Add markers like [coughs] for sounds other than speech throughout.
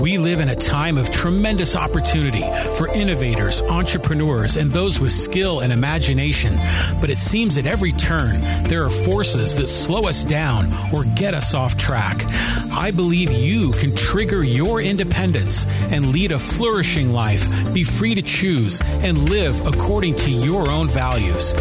We live in a time of tremendous opportunity for innovators, entrepreneurs, and those with skill and imagination. But it seems at every turn, there are forces that slow us down or get us off track. I believe you can trigger your independence and lead a flourishing life, be free to choose, and live according to your own values.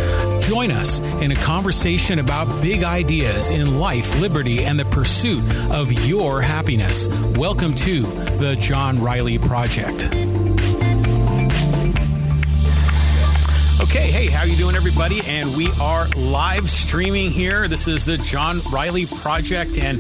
Join us in a conversation about big ideas in life, liberty, and the pursuit of your happiness. Welcome to the John Riley Project. Okay, hey, how you doing, everybody? And we are live streaming here. This is the John Riley Project, and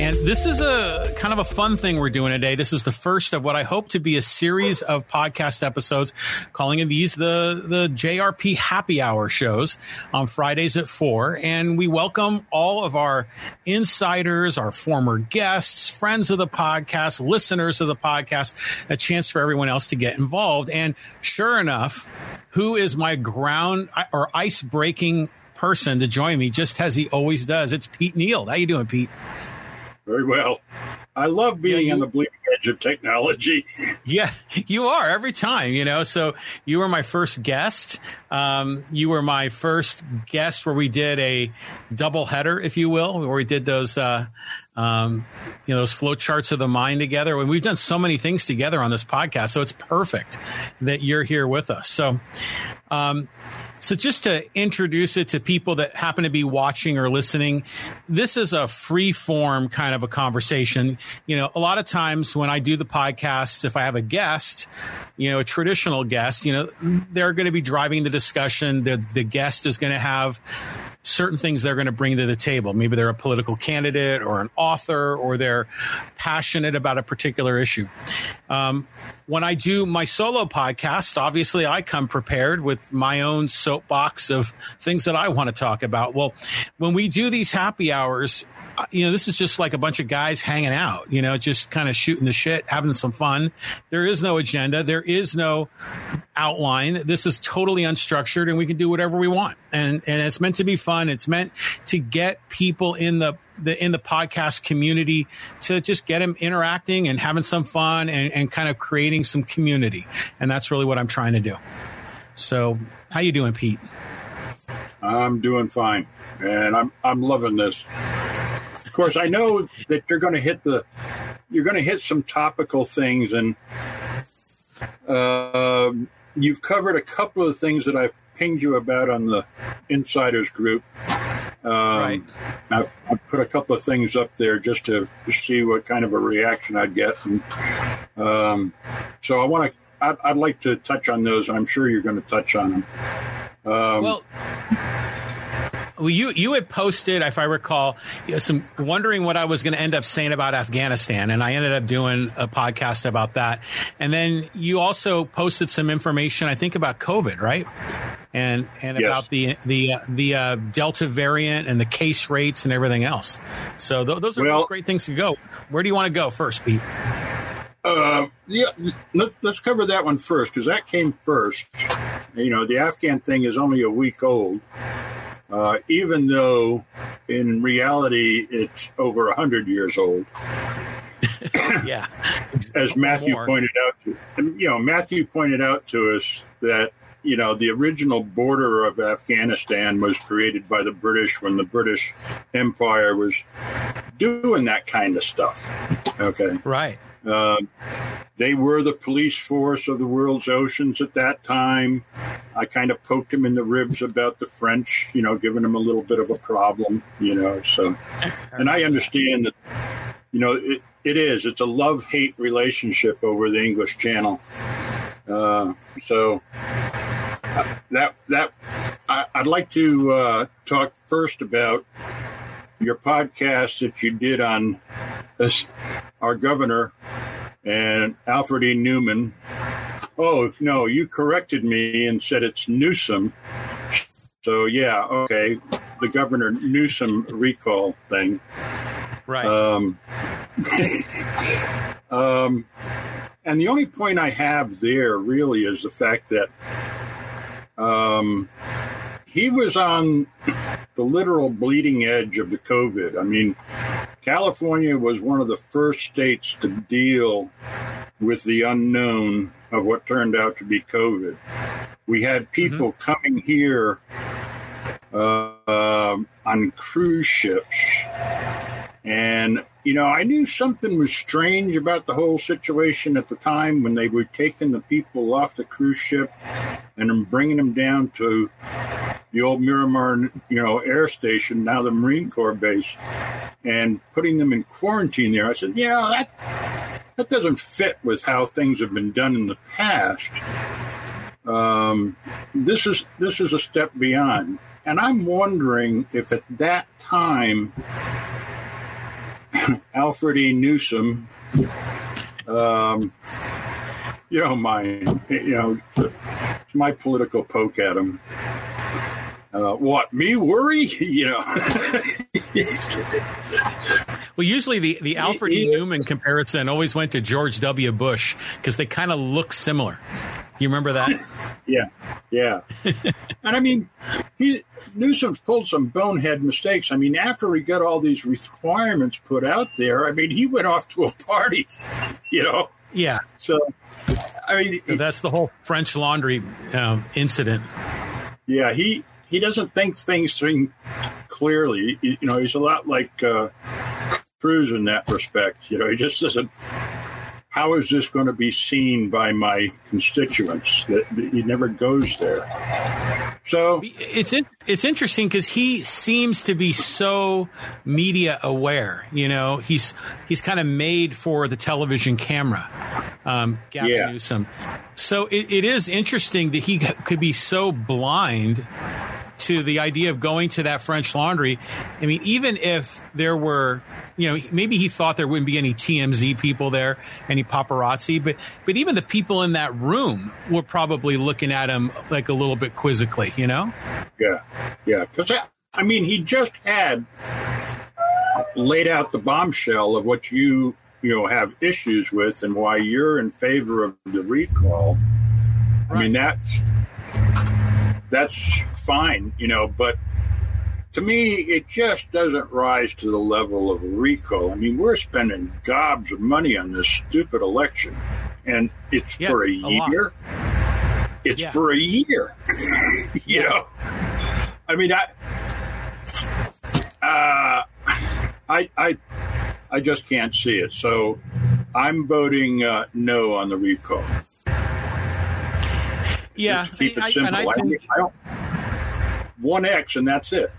and this is a kind of a fun thing we're doing today. This is the first of what I hope to be a series of podcast episodes, calling these the the JRP Happy Hour shows on Fridays at four. And we welcome all of our insiders, our former guests, friends of the podcast, listeners of the podcast, a chance for everyone else to get involved. And sure enough who is my ground or ice breaking person to join me, just as he always does. It's Pete Neal. How you doing, Pete? Very well. I love being yeah, you, on the bleeding edge of technology. [laughs] Yeah, you are every time, you know. So you were my first guest. Um, you were my first guest where we did a double header, if you will, where we did those, uh, um, you know, those flow charts of the mind together. We've done so many things together on this podcast. So it's perfect that you're here with us. So, um, so, just to introduce it to people that happen to be watching or listening, this is a free form kind of a conversation. You know, a lot of times when I do the podcasts, if I have a guest, you know, a traditional guest, you know, they're going to be driving the discussion. The, the guest is going to have certain things they're going to bring to the table. Maybe they're a political candidate or an author or they're passionate about a particular issue. Um, when I do my solo podcast, obviously I come prepared with my own soapbox of things that I want to talk about. Well, when we do these happy hours, uh, you know, this is just like a bunch of guys hanging out, you know, just kind of shooting the shit, having some fun. There is no agenda. There is no outline. This is totally unstructured and we can do whatever we want. And, and it's meant to be fun. It's meant to get people in the, the in the podcast community to just get them interacting and having some fun and, and kind of creating some community. And that's really what I'm trying to do. So how you doing, Pete? I'm doing fine. And I'm I'm loving this Of course, I know that you're going to hit the you're going to hit some topical things, and uh, you've covered a couple of things that I've pinged you about on the insiders group. Um, right. I, I, put a couple of things up there just to, see what kind of a reaction I'd get, and um, so I want to. I'd, I'd, like to touch on those. I'm sure you're going to touch on them. Um, well, well, you you had posted, if I recall, some wondering what I was going to end up saying about Afghanistan, and I ended up doing a podcast about that. And then you also posted some information, I think, about COVID, right? And and yes. about the the the uh, Delta variant and the case rates and everything else. So th- those are well, great things to go. Where do you want to go first, Pete? Uh, yeah, let, us cover that one first because that came first. You know, the Afghan thing is only a week old uh, even though in reality it's over 100 years old. [coughs] yeah. As Matthew pointed out, to, you know, Matthew pointed out to us that, you know, the original border of Afghanistan was created by the British when the British Empire was doing that kind of stuff. Okay. Right. Uh, they were the police force of the world's oceans at that time. I kind of poked him in the ribs about the French, you know, giving him a little bit of a problem, you know. So, and I understand that, you know, it, it is. It's a love hate relationship over the English Channel. Uh, so that that I, would like to uh, talk first about your podcast that you did on this, our governor and Alfred E. Neuman. Oh, no, you corrected me and said it's Newsom. So, yeah, okay. The Governor Newsom recall thing. Right. Um, [laughs] um, and the only point I have there really is the fact that um, he was on the literal bleeding edge of the COVID. I mean, California was one of the first states to deal with the unknown of what turned out to be COVID. We had people mm-hmm. coming here uh, uh, on cruise ships. And, you know, I knew something was strange about the whole situation at the time when they were taking the people off the cruise ship and bringing them down to the old Miramar, you know, air station, now the Marine Corps base, and putting them in quarantine there. I said, yeah, that that doesn't fit with how things have been done in the past. Um, this is this is a step beyond. And I'm wondering if at that time, [coughs] Alfred E. Newsom, um, you know, my you know, it's my political poke at him. Uh, what me worry? [laughs] You know. well, usually the the Alfred E. Neuman comparison always went to George W. Bush because they kind of look similar. You remember that? [laughs] yeah, yeah. and I mean, he Newsom's pulled some bonehead mistakes. I mean, after we got all these requirements put out there, I mean, he went off to a party, [laughs] you know. Yeah. So, I mean, so that's the whole French Laundry uh, incident. Yeah, he he doesn't think things through clearly. You know, he's a lot like uh, Cruz in that respect. You know, he just doesn't how is this going to be seen by my constituents? That, he never goes there. So it's it's interesting because he seems to be so media aware. You know, he's he's kind of made for the television camera. Um, Gavin yeah. Newsom. So it, it is interesting that he could be so blind to the idea of going to that French Laundry. I mean, even if there were, you know, maybe he thought there wouldn't be any TMZ people there, any paparazzi, but but even the people in that room were probably looking at him like a little bit quizzically, you know? Yeah, yeah. Because I, I mean, he just had laid out the bombshell of what you you know have issues with and why you're in favor of the recall. Right. I mean, that's that's fine, you know, but to me, it just doesn't rise to the level of a recall. I mean, we're spending gobs of money on this stupid election, and it's yes, for a, a year. Lot. It's yeah. for a year. [laughs] you yeah. know, I mean, I, uh, I, I, I just can't see it. So, I'm voting uh, no on the recall. Yeah, Just keep it simple. I, I, think, I one X, and that's it.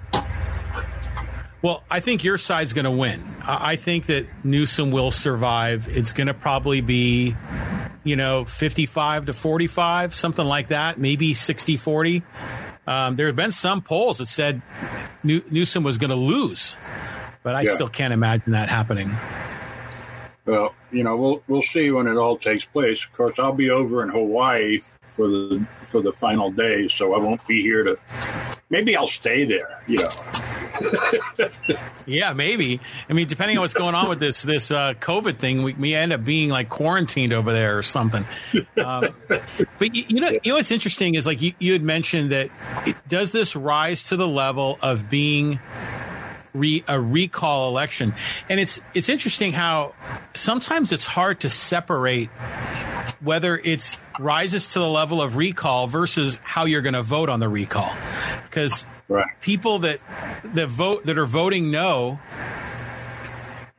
Well, I think your side's going to win. I think that Newsom will survive. It's going to probably be, you know, 55 to 45, something like that, maybe 60 40. Um, there have been some polls that said New- Newsom was going to lose, but I yeah. still can't imagine that happening. Well, you know, we'll we'll see when it all takes place. Of course, I'll be over in Hawaii for the for the final day, so I won't be here to. Maybe I'll stay there. You know. yeah, maybe. I mean, depending on what's going on with this this uh, COVID thing, we, we end up being like quarantined over there or something. Um, but you, you, know, you know what's interesting is like you, you had mentioned that it, does this rise to the level of being re, a recall election? And it's it's interesting how sometimes it's hard to separate whether it's rises to the level of recall versus how you're going to vote on the recall. Because right. people that that vote that are voting no,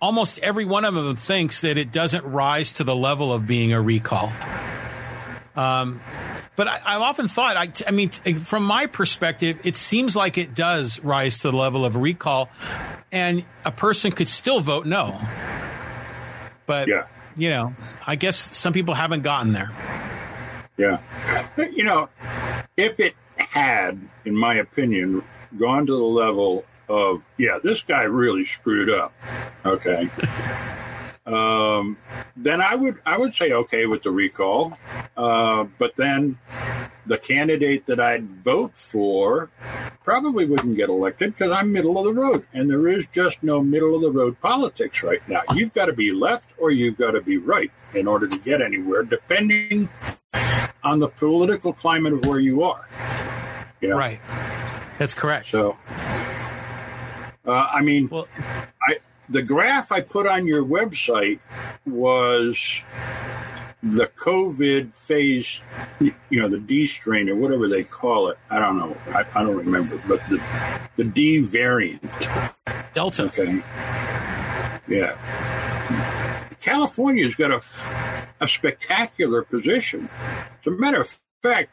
almost every one of them thinks that it doesn't rise to the level of being a recall. Um, but I, have often thought, I, I, mean, from my perspective, it seems like it does rise to the level of recall, and a person could still vote no. But yeah you know, I guess some people haven't gotten there. Yeah. You know, if it had, in my opinion, gone to the level of, yeah, this guy really screwed up. Okay. [laughs] um, then I would I would say okay with the recall. Uh, but then the candidate that I'd vote for probably wouldn't get elected because I'm middle of the road. And there is just no middle of the road politics right now. You've got to be left or you've got to be right in order to get anywhere, depending on the political climate of where you are. You know? Right. That's correct. So, uh, I mean, well, I the graph I put on your website was the COVID phase, you know, the D strain or whatever they call it. I don't know. I, I don't remember, but the the D variant. Delta. Okay. Yeah. California's got a, a spectacular position. As a matter of fact,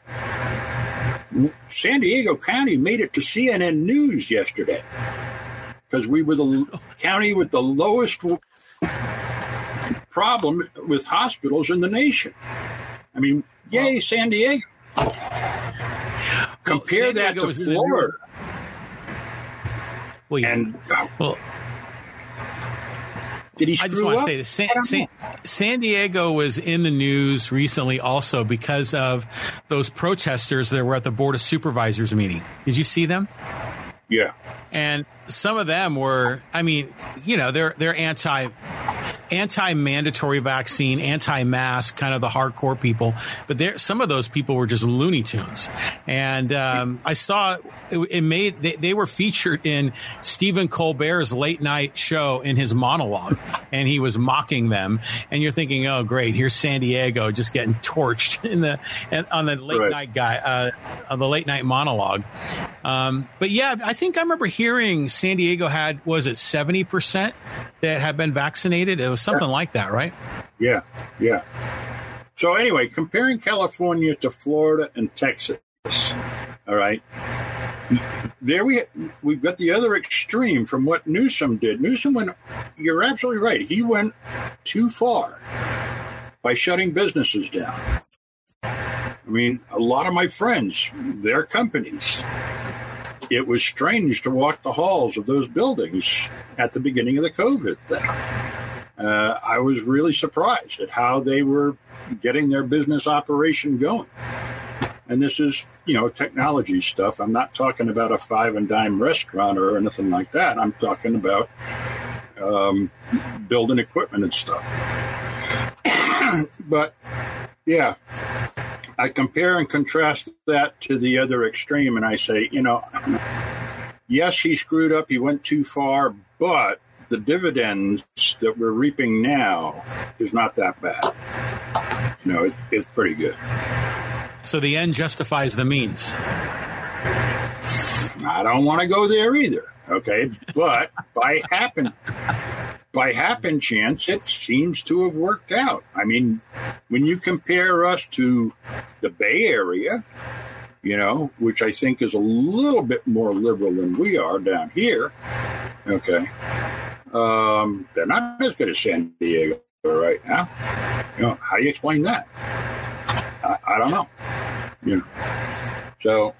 San Diego County made it to CNN News yesterday because we were the county with the lowest problem with hospitals in the nation. I mean, yay, well, San Diego. Compare well, that to Florida. Well, yeah. and uh, well, did he? I just want to say this: San, San, San, Diego was in the news recently, also because of those protesters that were at the board of supervisors meeting. Did you see them? Yeah. And some of them were, I mean, you know, they're they're anti anti-mandatory vaccine, anti-mask, kind of the hardcore people. But there, some of those people were just Looney Tunes. And um, I saw it, it made they, they, were featured in Stephen Colbert's late night show in his monologue, and he was mocking them. And you're thinking, oh, great, here's San Diego just getting torched [laughs] in the on the late right. night guy uh, on the late night monologue. Um, but yeah, I think I remember hearing San Diego had was it seventy percent that had been vaccinated. It was was something like that, right? Yeah, yeah. So anyway, comparing California to Florida and Texas, all right. There we we've got the other extreme from what Newsom did. Newsom went. You're absolutely right. He went too far by shutting businesses down. I mean, a lot of my friends, their companies, it was strange to walk the halls of those buildings at the beginning of the COVID thing uh, I was really surprised at how they were getting their business operation going. And this is, you know, technology stuff. I'm not talking about a five and dime restaurant or anything like that. I'm talking about um, building equipment and stuff. [clears throat] but yeah, I compare and contrast that to the other extreme, and I say, you know, yes, he screwed up. He went too far, but the dividends that we're reaping now is not that bad. You know, it's, it's pretty good. So the end justifies the means. I don't want to go there either. Okay, but by happen by happen chance, it seems to have worked out. I mean, when you compare us to the Bay Area, you know, which I think is a little bit more liberal than we are down here. Okay. Um, they're not as good as San Diego right now. You know, how do you explain that? I, I don't know. You know. So,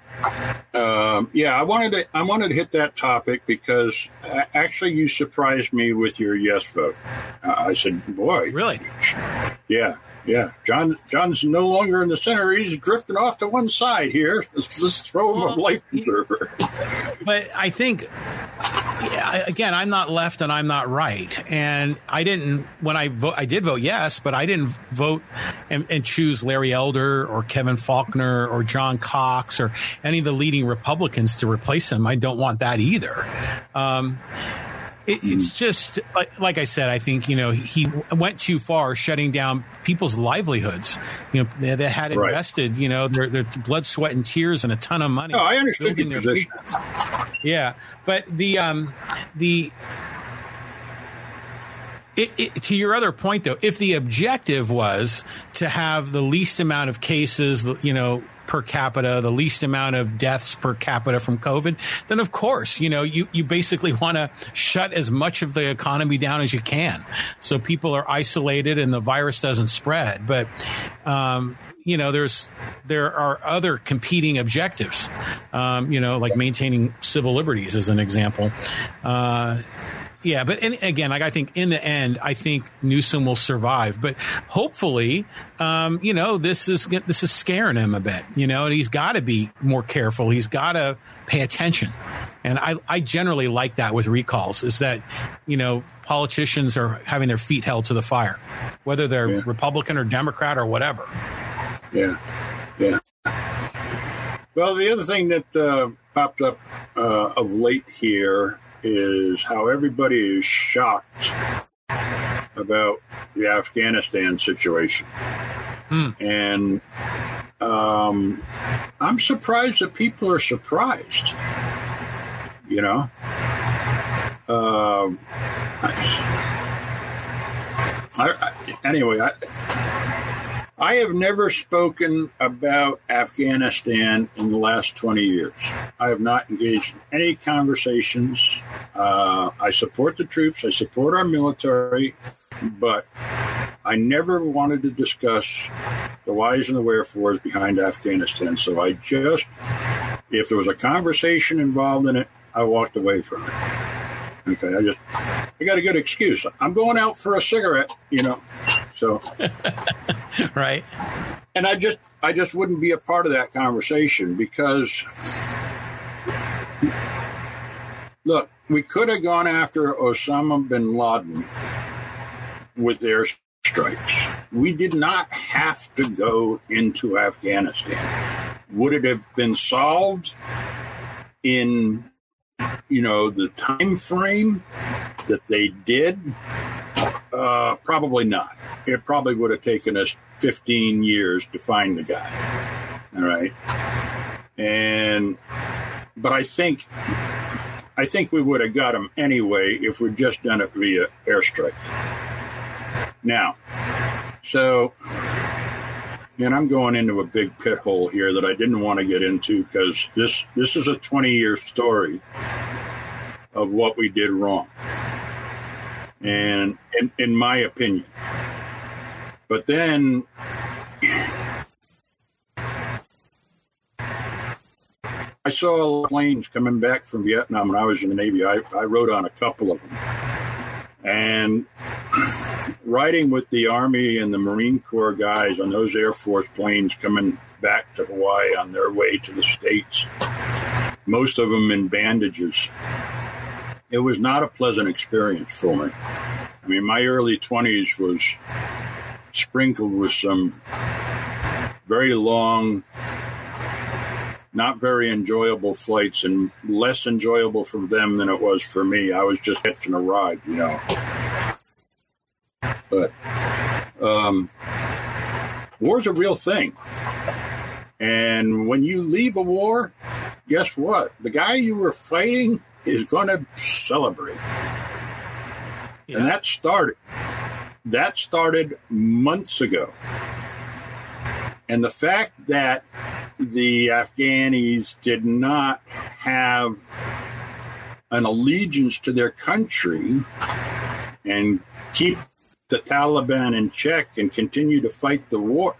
um, yeah, I wanted to I wanted to hit that topic because uh, actually you surprised me with your yes vote. Uh, I said, "Boy, really? Yeah, yeah, John. John's no longer in the center. He's drifting off to one side here. [laughs] Let's, let's throw him well, a life preserver. But I think, again, I'm not left and I'm not right. And I didn't when I vote. I did vote yes, but I didn't vote and, and choose Larry Elder or Kevin Faulconer or John Cox or any of the leading Republicans to replace him. I don't want that either. Um, it, it's just like, like I said. I think you know he went too far, shutting down people's livelihoods. You know, they, they had invested right. you know their, their blood, sweat, and tears, and a ton of money. No, I understood your position. Yeah, but the um, the it, it, to your other point, though, if the objective was to have the least amount of cases, you know, per capita, the least amount of deaths per capita from COVID, then of course, you know, you, you basically want to shut as much of the economy down as you can. So people are isolated and the virus doesn't spread. But, um, you know, there's there are other competing objectives. Um, you know, like maintaining civil liberties, as an example. Uh, yeah, but in, again, like I think in the end, I think Newsom will survive. But hopefully, um, you know, this is this is scaring him a bit. You know, and he's got to be more careful. He's got to pay attention. And I, I generally like that with recalls. Is that you know politicians are having their feet held to the fire, whether they're yeah. Republican or Democrat or whatever. Yeah, yeah. Well, the other thing that uh, popped up uh, of late here is how everybody is shocked about the Afghanistan situation. Hmm. And um, I'm surprised that people are surprised. You know? Um, I, I, anyway, I, I have never spoken about Afghanistan in the last 20 years. I have not engaged in any conversations. Uh, I support the troops, I support our military, but I never wanted to discuss the whys and the wherefores behind Afghanistan. So I just, if there was a conversation involved in it, I walked away from it. Okay, I just, I got a good excuse. I'm going out for a cigarette, you know. So, [laughs] right. and I just, I just wouldn't be a part of that conversation because, look, we could have gone after Osama bin Laden with their strikes. We did not have to go into Afghanistan. Would it have been solved in you know the time frame that they did? Uh, probably not. It probably would have taken us 15 years to find the guy. All right, and but I think I think we would have got him anyway if we'd just done it via airstrike. Now, so, and I'm going into a big pit hole here that I didn't want to get into because this this is a 20 year story of what we did wrong, and in, in my opinion. But then. I saw planes coming back from Vietnam when I was in the Navy. I, I rode on a couple of them. And [clears throat] riding with the Army and the Marine Corps guys on those Air Force planes coming back to Hawaii on their way to the States, most of them in bandages. It was not a pleasant experience for me. I mean, my early 20s was sprinkled with some very long, not very enjoyable flights and less enjoyable for them than it was for me. I was just hitching a ride, you know. But um, war's a real thing. And when you leave a war, guess what? The guy you were fighting is going to celebrate. Yeah. And that started. That started months ago. And the fact that the Afghanis did not have an allegiance to their country and keep the Taliban in check and continue to fight the war.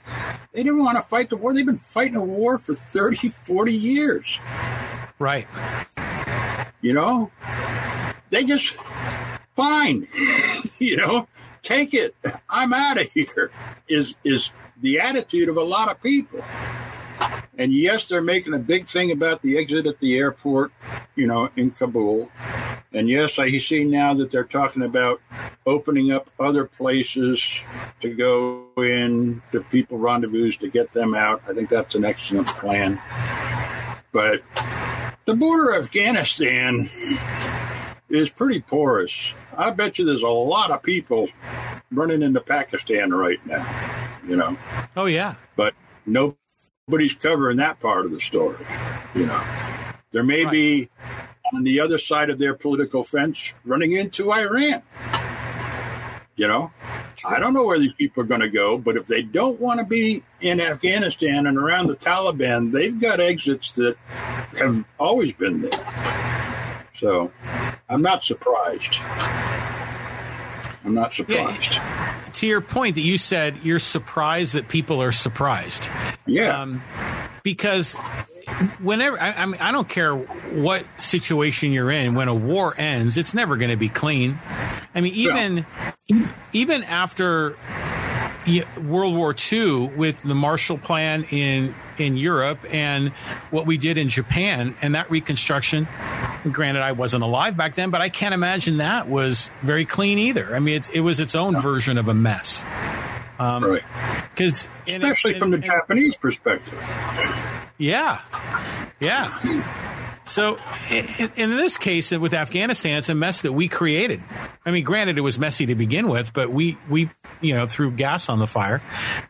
They didn't want to fight the war. They've been fighting a war for 30, 40 years. Right. You know, they just, fine, [laughs] you know, take it. I'm out of here, is, is the attitude of a lot of people. And yes, they're making a big thing about the exit at the airport, you know, in Kabul. And yes, I see now that they're talking about opening up other places to go in to people rendezvous to get them out. I think that's an excellent plan. But the border of Afghanistan is pretty porous. I bet you there's a lot of people running into Pakistan right now, you know. Oh yeah. But nobody's covering that part of the story, you know. There may right. be on the other side of their political fence running into Iran. You know, True. I don't know where these people are going to go, but if they don't want to be in Afghanistan and around the Taliban, they've got exits that have always been there. So I'm not surprised. I'm not surprised. Yeah, to your point that you said, you're surprised that people are surprised. Yeah. Um, because whenever I, I, mean, I don't care what situation you're in. When a war ends, it's never going to be clean. I mean, even yeah. even after World War II, with the Marshall Plan in in Europe and what we did in Japan and that reconstruction. Granted, I wasn't alive back then, but I can't imagine that was very clean either. I mean, it, it was its own version of a mess. Um, right. Because especially from the Japanese perspective. Yeah. Yeah. So, in, in, this case, with Afghanistan, it's a mess that we created. I mean, granted, it was messy to begin with, but we we you know threw gas on the fire,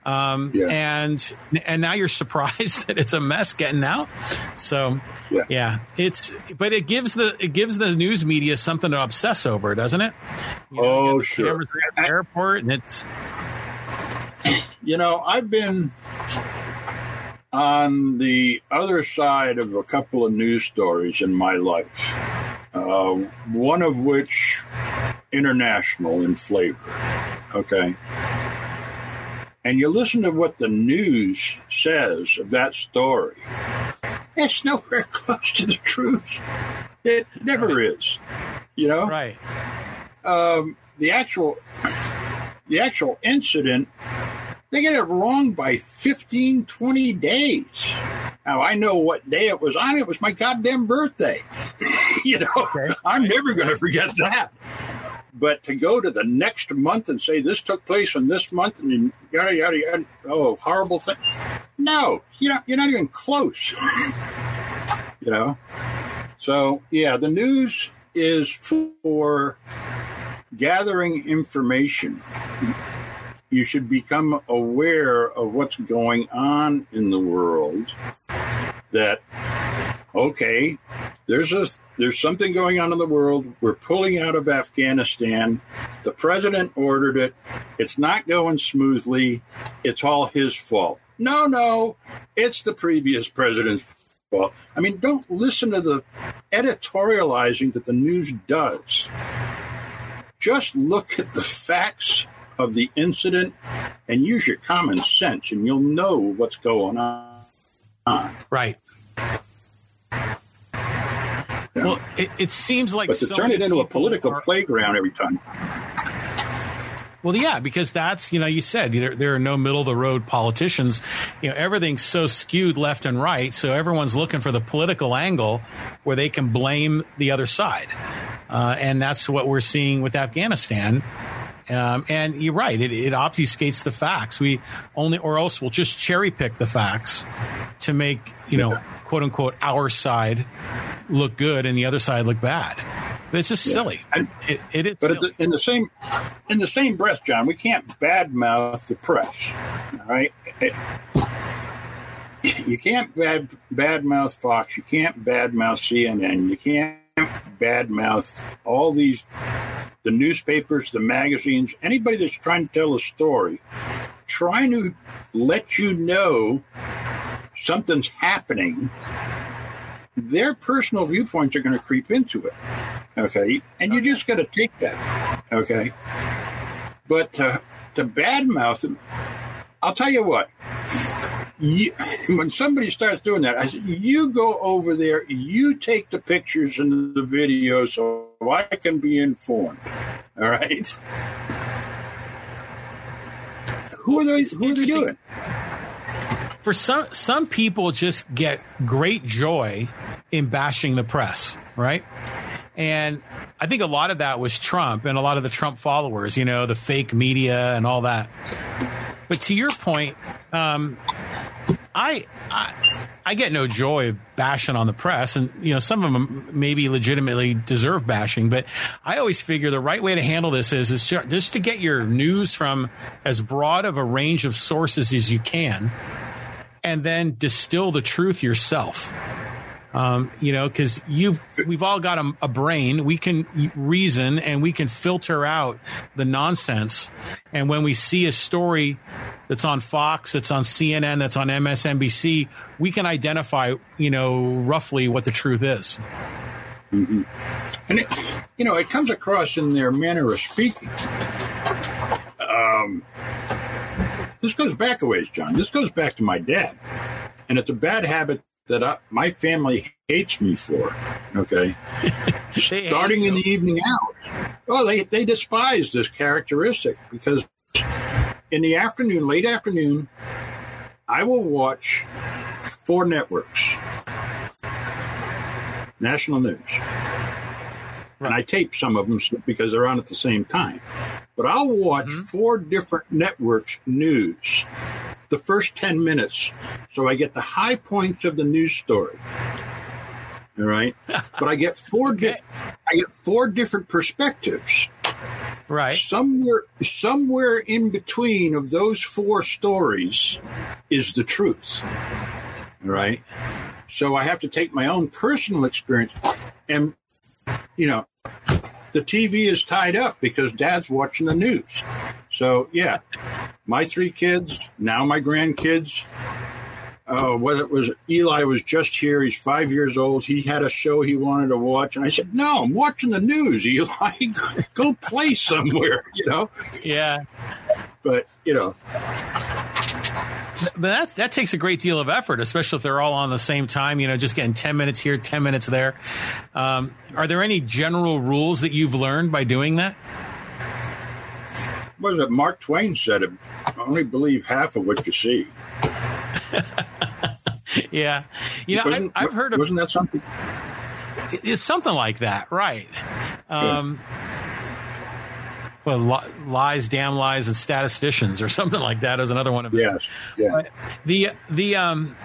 um, yeah. and and now you're [laughs] surprised that it's a mess getting out. So, yeah. yeah. it's but it gives the it gives the news media something to obsess over, doesn't it? You know, oh, sure. airport, and it's you know, I've been on the other side of a couple of news stories in my life, uh, one of which international in flavor. Okay. And you listen to what the news says of that story, it's nowhere [laughs] close to the truth. It never right. is. You know? Right. Um, the actual the actual incident they get it wrong by 15, 20 days. Now, I know what day it was on. It was my goddamn birthday. [laughs] you know, okay. I'm never going to forget that. But to go to the next month and say this took place in this month and yada, yada, yada, oh, horrible thing. No, you're not, you're not even close. [laughs] you know? So, yeah, the news is for gathering information. You should become aware of what's going on in the world that okay there's a there's something going on in the world. We're pulling out of afghanistan. The president ordered it. It's not going smoothly. It's all his fault. No no it's the previous president's fault. I mean don't listen to the editorializing that the news does just look at the facts of the incident and use your common sense, and you'll know what's going on. Right. Yeah. Well, it, it, seems like but to so turn it into a political are... playground every time. Well, yeah, because that's you know you said there, there are no middle of the road politicians. You know everything's so skewed left and right, so everyone's looking for the political angle where they can blame the other side, uh, and that's what we're seeing with Afghanistan. Um, and you're right; it, it, obfuscates the facts. We only, or else we'll just cherry pick the facts to make you know, quote unquote, our side look good and the other side look bad. It's just yeah. silly. It, it is. But silly. in the same in the same breath, John, we can't badmouth the press. All right. It, you can't bad badmouth Fox. You can't badmouth CNN. You can't badmouth all these the newspapers, the magazines, anybody that's trying to tell a story, trying to let you know something's happening, their personal viewpoints are going to creep into it. Okay. And you just got to take that. Okay. But to, to badmouth them, I'll tell you what, you, [laughs] when somebody starts doing that, I said, you go over there, you take the pictures and the videos so I can be informed. All right. Who are they? Who are they doing? For some, some people just get great joy in bashing the press, right? And I think a lot of that was Trump and a lot of the Trump followers, you know, the fake media and all that. But to your point, um, I, I, I get no joy of bashing on the press, and you know some of them maybe legitimately deserve bashing. But I always figure the right way to handle this is is just to get your news from as broad of a range of sources as you can, and then distill the truth yourself. Um, you know, because you've we've all got a, a, brain. We can reason and we can filter out the nonsense. And when we see a story that's on Fox, that's on CNN, that's on MSNBC, we can identify, you know, roughly what the truth is. Mm-hmm. And it, you know, it comes across in their manner of speaking. Um, this goes back a ways, John. This goes back to my dad, and it's a bad habit that I, my family hates me for. Okay, [laughs] starting in the evening hours. Well, they they despise this characteristic because in the afternoon, late afternoon, I will watch four networks, national news. And I tape some of them because they're on at the same time. But I'll watch mm-hmm. four different networks news the first 10 minutes so I get the high points of the news story. All right, [laughs] but I get four. Okay. Di- I get four different perspectives. Right. Somewhere, somewhere in between of those four stories is the truth. All right. So I have to take my own personal experience, and you know, the TV is tied up because Dad's watching the news. So yeah, my three kids now my grandkids. Uh, what it was, Eli was just here. He's five years old. He had a show he wanted to watch, and I said, "No, I'm watching the news, [laughs] Eli. Go play somewhere." You know, Yeah. but you know, But that that takes a great deal of effort, especially if they're all on the same time. You know, just getting ten minutes here, ten minutes there. Um, are there any general rules that you've learned by doing that? what was it? Mark Twain said it. Only believe half of what you see. [laughs] Yeah, you know, I, Wasn't- I've heard of Wasn't that something? it's something like that, right? Um, well, lies, damn lies, and statisticians, or [laughs] something like that, is another one of his. Yes. Yeah. The the um,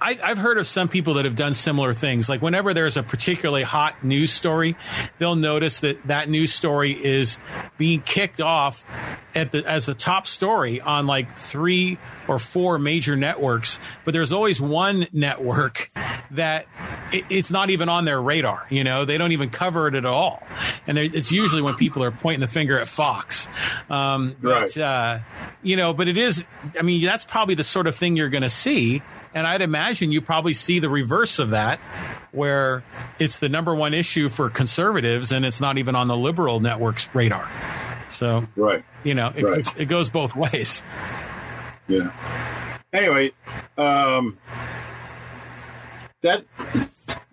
I, I've heard of some people that have done similar things. Like whenever there's a particularly hot news story, they'll notice that that news story is being kicked off at the as a top story on like three or four major networks, but there's always one network that it, it's not even on their radar. You know, they don't even cover it at all, and it's usually when people are pointing the finger at Fox. Um, but Right. uh, you know, but it is. I mean, that's probably the sort of thing you're going to see. And I'd imagine you probably see the reverse of that, where it's the number one issue for conservatives, and it's not even on the liberal network's radar. So Right. you know, it, Right. goes, it goes both ways. Yeah. Anyway, um, that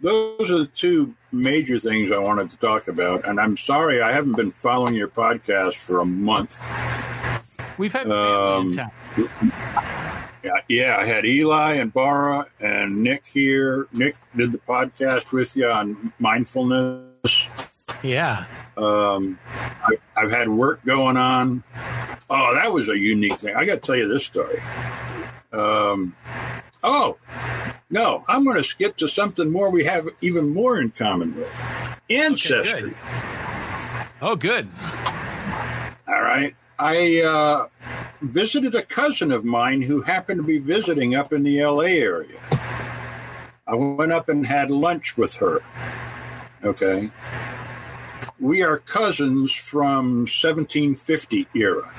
those are the two major things I wanted to talk about, and I'm sorry I haven't been following your podcast for a month. We've had Um. Yeah, yeah, I had Eli and Bara and Nick here. Nick did the podcast with you on mindfulness. Yeah. Um, I, I've had work going on. Oh, that was a unique thing. I got to tell you this story. Um, oh, no, I'm going to skip to something more we have even more in common with ancestry. good. Oh, good. All right. I uh, visited a cousin of mine who happened to be visiting up in the LA area. I went up and had lunch with her. Okay. We are cousins from 1750 era.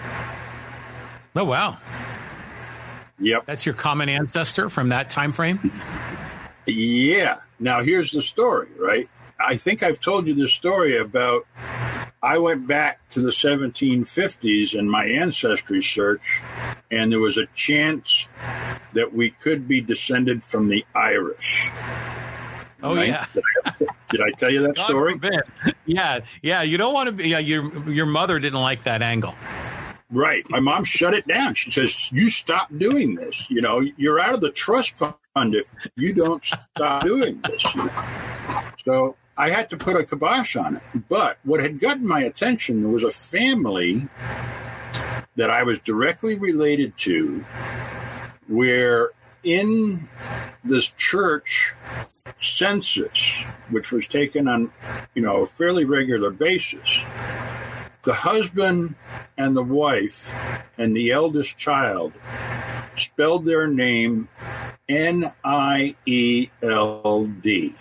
Oh, wow. Yep. That's your common ancestor from that time frame. Yeah. Now here's the story, right? I think I've told you the story about I went back to the 1750s in my ancestry search, and there was a chance that we could be descended from the Irish. Oh, Right? yeah. Did I, tell you that God story? forbid. Yeah, yeah. You don't want to be. Yeah, your your mother didn't like that angle. Right. My mom shut it down. She says, "You stop doing this. You know, you're out of the trust fund if you don't stop doing this." [laughs] So I had to put a kibosh on it. But what had gotten my attention was a family that I was directly related to, where in this church census, which was taken on, you know, a fairly regular basis, the husband and the wife and the eldest child spelled their name N I E L D.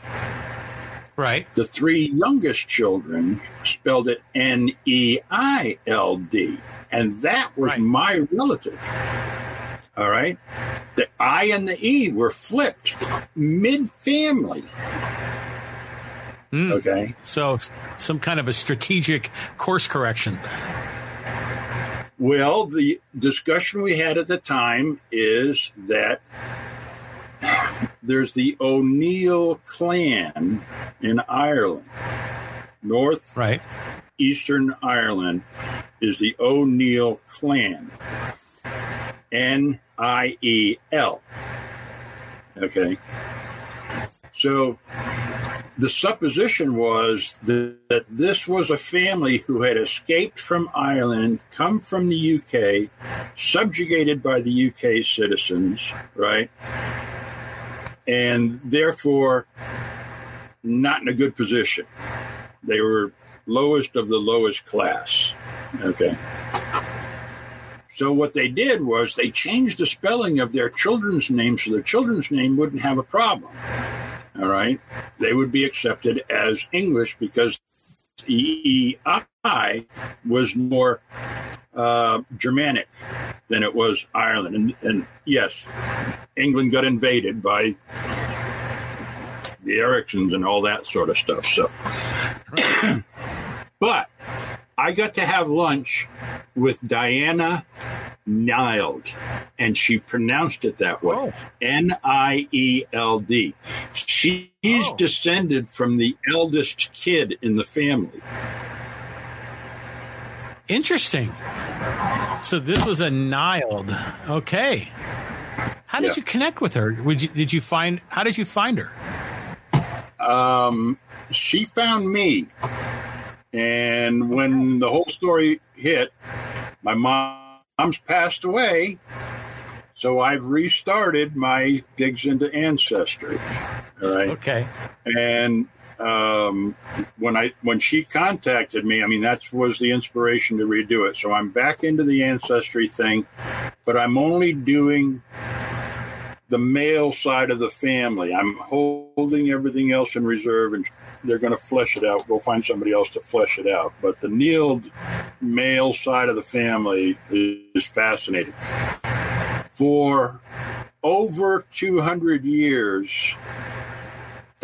Right. The three youngest children spelled it N E I L D. And that was Right. my relative. All right. The I and the E were flipped mid family. Mm. Okay. So some kind of a strategic course correction. Well, the discussion we had at the time is that there's the O'Neill clan in Ireland. North Right. Eastern Ireland is the O'Neill clan. N I E L. Okay. So the supposition was that, that this was a family who had escaped from Ireland, come from the UK, subjugated by the UK citizens, right? And therefore not in a good position. They were lowest of the lowest class. Okay. So what they did was they changed the spelling of their children's name so their children's name wouldn't have a problem. All right. They would be accepted as English because EEI was more uh, Germanic than it was Ireland. And, and yes, England got invaded by the Ericsons and all that sort of stuff. So, [coughs] but I got to have lunch with Diana Nield, and she pronounced it that way Oh. N I E L D. She's Oh. descended from the eldest kid in the family. Interesting. So this was a Niled. Okay. How did Yeah. you connect with her? Would you, did you find? How did you find her? Um, she found me. And when the whole story hit, my mom's passed away. So I've restarted my digs into ancestry. All right. Okay. and um, when I when she contacted me, I mean that was the inspiration to redo it. So I'm back into the ancestry thing, but I'm only doing the male side of the family. I'm holding everything else in reserve, and they're going to flesh it out. We'll find somebody else to flesh it out. But the Nield male side of the family is fascinating. For over 200 years,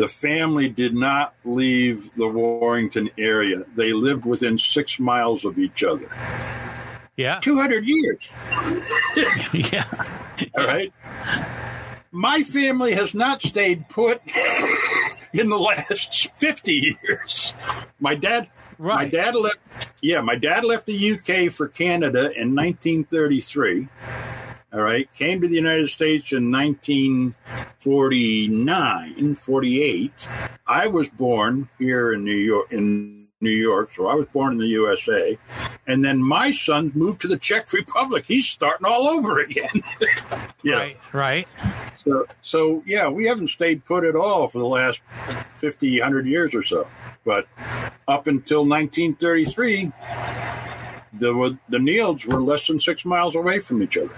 the family did not leave the Warrington area. They lived within six miles of each other. Yeah. 200 years. [laughs] yeah. All right. My family has not stayed put [laughs] in the last 50 years. My dad. My dad left. Yeah, my dad left the UK for Canada in 1933. All right, came to the United States in 1949, 48. I was born here in New York, in New York, so I was born in the USA. And then my son moved to the Czech Republic. He's starting all over again. [laughs] yeah. Right. Right. So, so yeah, we haven't stayed put at all for the last 50, 100 years or so. But up until 1933, the the Nields were less than six miles away from each other.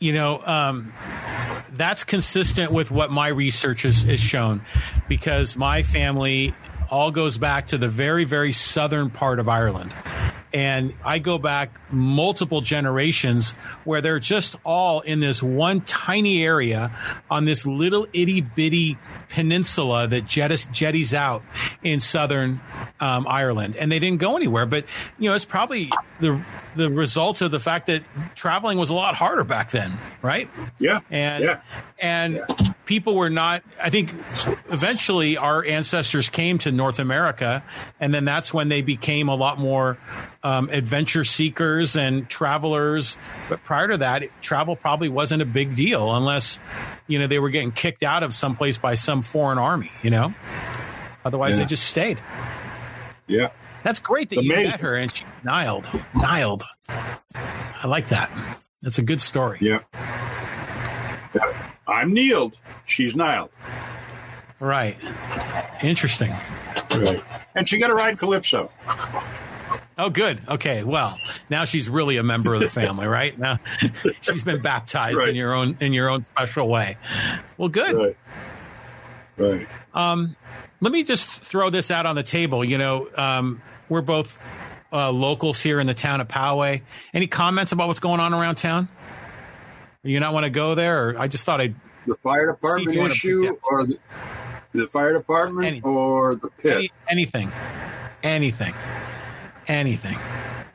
You know um, that's consistent with what my research has, has shown because my family all goes back to the very very southern part of ireland and i go back multiple generations where they're just all in this one tiny area on this little itty bitty peninsula that jettis, jetties out in southern um, ireland. And they didn't go anywhere but you know it's probably the the result of the fact that traveling was a lot harder back then right? Yeah, and yeah, and people were not i think eventually our ancestors came to north america and then that's when they became a lot more um, adventure seekers and travelers but prior to that travel probably wasn't a big deal unless you know they were getting kicked out of someplace by some foreign army you know otherwise Yeah. they just stayed yeah. that's great that you Amazing. met her and she niled niled i like that that's a good story Yeah. Yeah. I'm Neiled. She's Niled. right interesting Right. And she got to ride Calypso. Oh, good. Okay. Well, now she's really a member of the family, [laughs] right? Now she's been baptized Right. in your own in your own special way. Well, good. Right. Right. Let me just throw this out on the table. You know, um, we're both uh, locals here in the town of Poway. Any comments about what's going on around town? You not want to go there, or I just thought I'd. The fire department issue or the, the fire department Any- or the pit? Any, anything, anything, anything,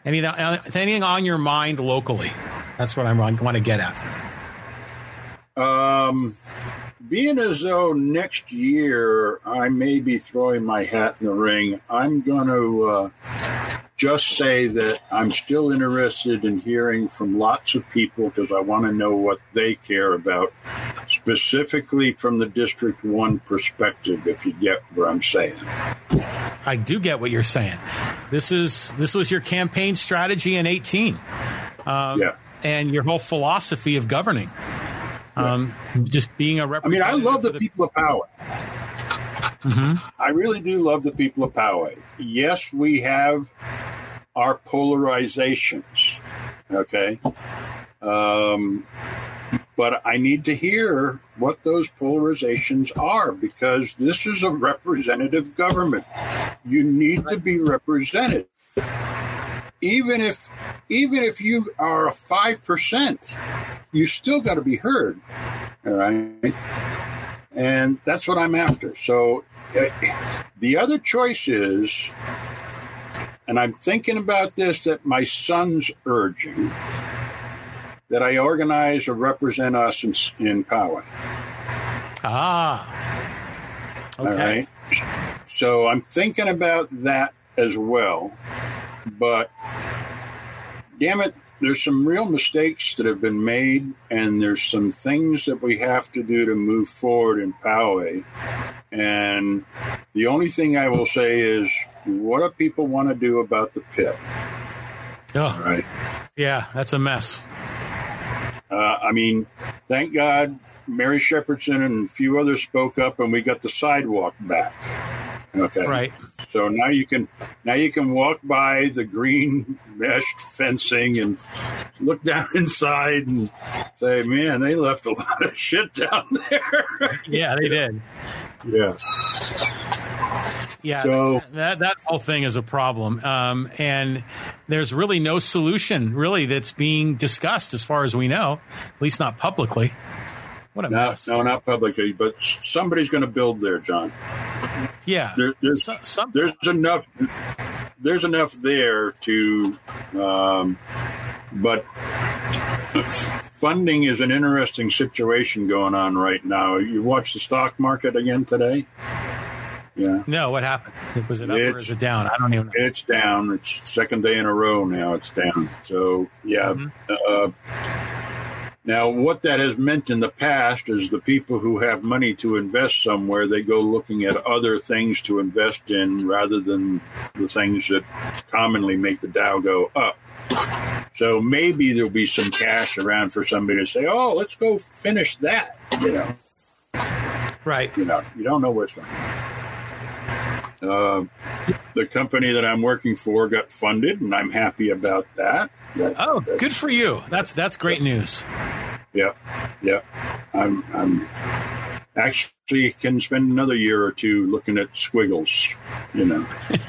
anything, anything on your mind locally. That's what I'm, I want to get at. Um, being as though next year I may be throwing my hat in the ring, I'm going to uh, just say that I'm still interested in hearing from lots of people because I want to know what they care about, specifically from the District 1 perspective, if you get what I'm saying. I do get what you're saying. This is this was your campaign strategy in 18, um, Yeah. and your whole philosophy of governing. Um, just being a representative. I love for the people of Poway. I really do love the people of Poway. Yes, we have our polarizations. Okay. Um, but I need to hear what those polarizations are because this is a representative government. You need to be represented. Even if even if you are a five percent, you still got to be heard. All right. And that's what I'm after. So uh, the other choice is, and I'm thinking about this that my son's urging, that I organize or represent us in, in Poway. Ah. Okay. All right. So I'm thinking about that as well. But damn it, there's some real mistakes that have been made, and there's some things that we have to do to move forward in Poway. And the only thing I will say is, what do people want to do about the pit? Oh, All right. yeah, that's a mess. Uh, I mean, thank God Mary Shepherdson and a few others spoke up, and we got the sidewalk back. Okay. Right. So now you can now you can walk by the green [laughs] meshed fencing and look down [laughs] inside and say, "Man, they left a lot of [laughs] shit down there." Yeah, they did. yeah. Yeah, So- that that whole thing is a problem, um, and there's really no solution really that's being discussed as far as we know, at least not publicly. What a No, mess! no, not publicly, but somebody's going to build there, John. Yeah, There, there's So- some- there's enough there's enough there to um, but funding is an interesting situation going on right now you watch the stock market again today yeah no, what happened? Was it up or It's- is it down? I don't even know. it's down it's second day in a row now it's down so yeah uh, now what that has meant in the past is the people who have money to invest somewhere they go looking at other things to invest in rather than the things that commonly make the dow go up so maybe there'll be some cash around for somebody to say oh let's go finish that you know Right. you know, you don't know where it's going. Uh, the company that I'm working for got funded, and I'm happy about that. That- Oh, good for you. That's that's great news. Yeah, yeah. I'm, I'm actually can spend another year or two looking at squiggles. You know,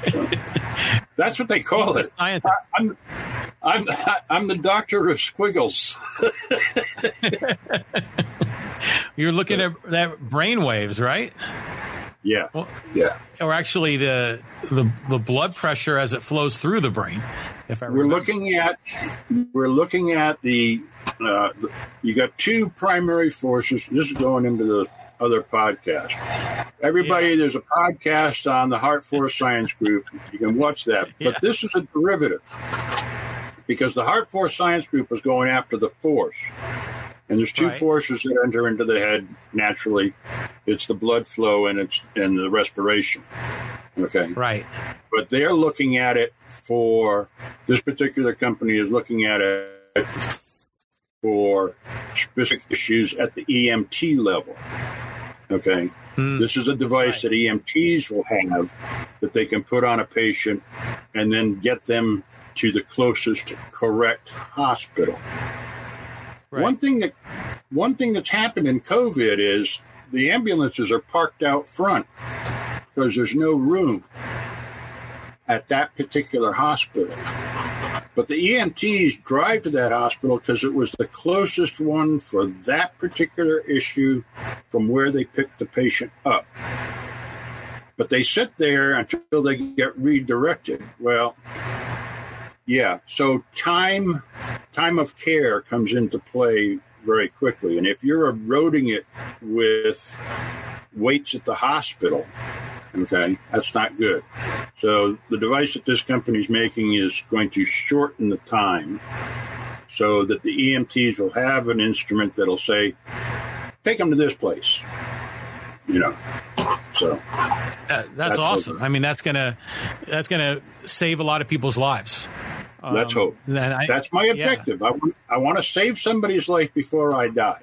so, [laughs] that's what they call it. Scientist. I'm, I'm, I'm the doctor of squiggles. [laughs] You're looking at that brain waves, right? Yeah, Well, yeah. or actually the the the blood pressure as it flows through the brain. If I we're looking at we're looking at the uh, the- you got two primary forces. This is going into the other podcast. Everybody, there's a podcast on the Heart Force Science Group. You can watch that, but Yeah. this is a derivative because the Heart Force Science Group was going after the force. And there's two Right. forces that enter into the head naturally. It's the blood flow and it's and the respiration. Okay right. but they're looking at it for this particular company is looking at it for specific issues at the EMT level. Okay. Hmm. This is a device that EMTs will have that they can put on a patient and then get them to the closest correct hospital. Right. One thing that one thing that's happened in COVID is the ambulances are parked out front because there's no room at that particular hospital. But the EMTs drive to that hospital because it was the closest one for that particular issue from where they picked the patient up. But they sit there until they get redirected. Well, yeah. So time time of care comes into play very quickly. And if you're eroding it with waits at the hospital, okay, that's not good. So the device that this company's making is going to shorten the time so that the EMTs will have an instrument that'll say, take them to this place. You know, so that's, That's awesome. I mean, that's gonna that's gonna save a lot of people's lives. Let's um, hope. I, That's my yeah. objective. I want, I want to save somebody's life before I die.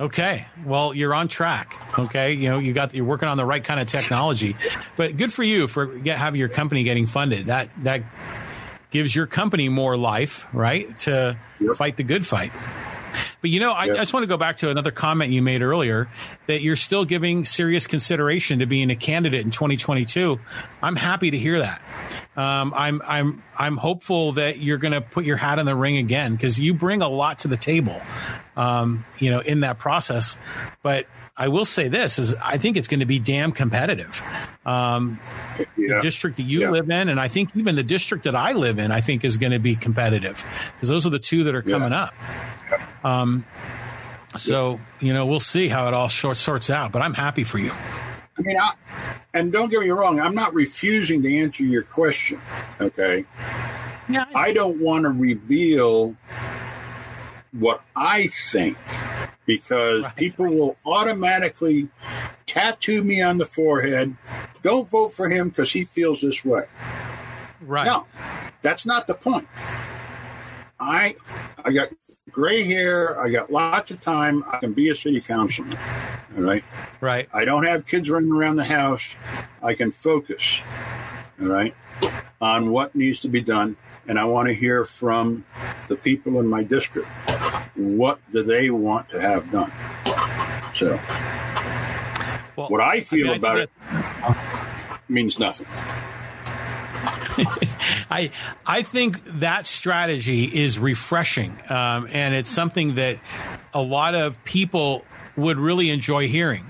Okay. Well, you're on track. Okay. You know, you got, you're working on the right kind of technology, but good for you for get, having your company getting funded. That, that gives your company more life, right? To Yep. fight the good fight. But you know, I, Yep. I just want to go back to another comment you made earlier that you're still giving serious consideration to being a candidate in 2022. I'm happy to hear that. Um, I'm I'm I'm hopeful that you're going to put your hat in the ring again because you bring a lot to the table, um, you know, in that process. But I will say this is I think it's going to be damn competitive. Um, Yeah. the district that you Yeah. live in, and I think even the district that I live in, I think is going to be competitive because those are the two that are Yeah. coming up. Um, so you know, we'll see how it all short sorts out. But I'm happy for you. I mean, I, and don't get me wrong, I'm not refusing to answer your question. Okay. Yeah, I don't want to reveal what I think because Right. people will automatically tattoo me on the forehead. Don't vote for him because he feels this way. right. No, that's not the point. I I got gray hair. I got lots of time. I can be a city councilman. All right. Right. I don't have kids running around the house. I can focus, all right, on what needs to be done. And I want to hear from the people in my district. What do they want to have done? So, Well, what I feel mean, about think it means nothing. [laughs] I I think that strategy is refreshing, um, and it's something that a lot of people would really enjoy hearing.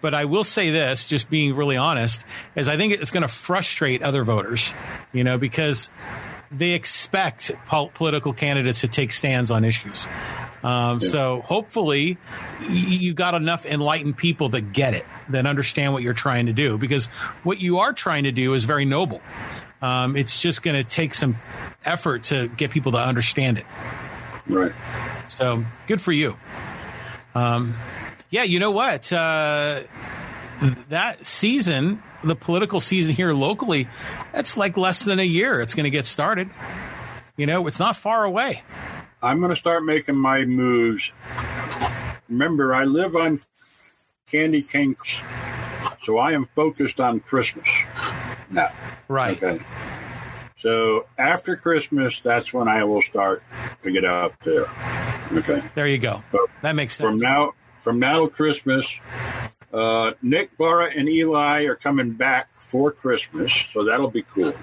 But I will say this, just being really honest, is I think it's going to frustrate other voters, you know, because they expect pol- political candidates to take stands on issues. Um, So hopefully, y- you got enough enlightened people that get it, that understand what you're trying to do, because what you are trying to do is very noble. Um, it's just going to take some effort to get people to understand it. Right. So good for you. Um, yeah, you know what? Uh, that season, the political season here locally, that's like less than a year. It's going to get started. You know, it's not far away. I'm going to start making my moves. Remember, I live on candy canes, so I am focused on Christmas now. Right. Okay. So after Christmas, that's when I will start to get out there. Okay. There you go. That makes sense. From now, from now till Christmas, uh, Nick, Bara, and Eli are coming back for Christmas, so that'll be cool.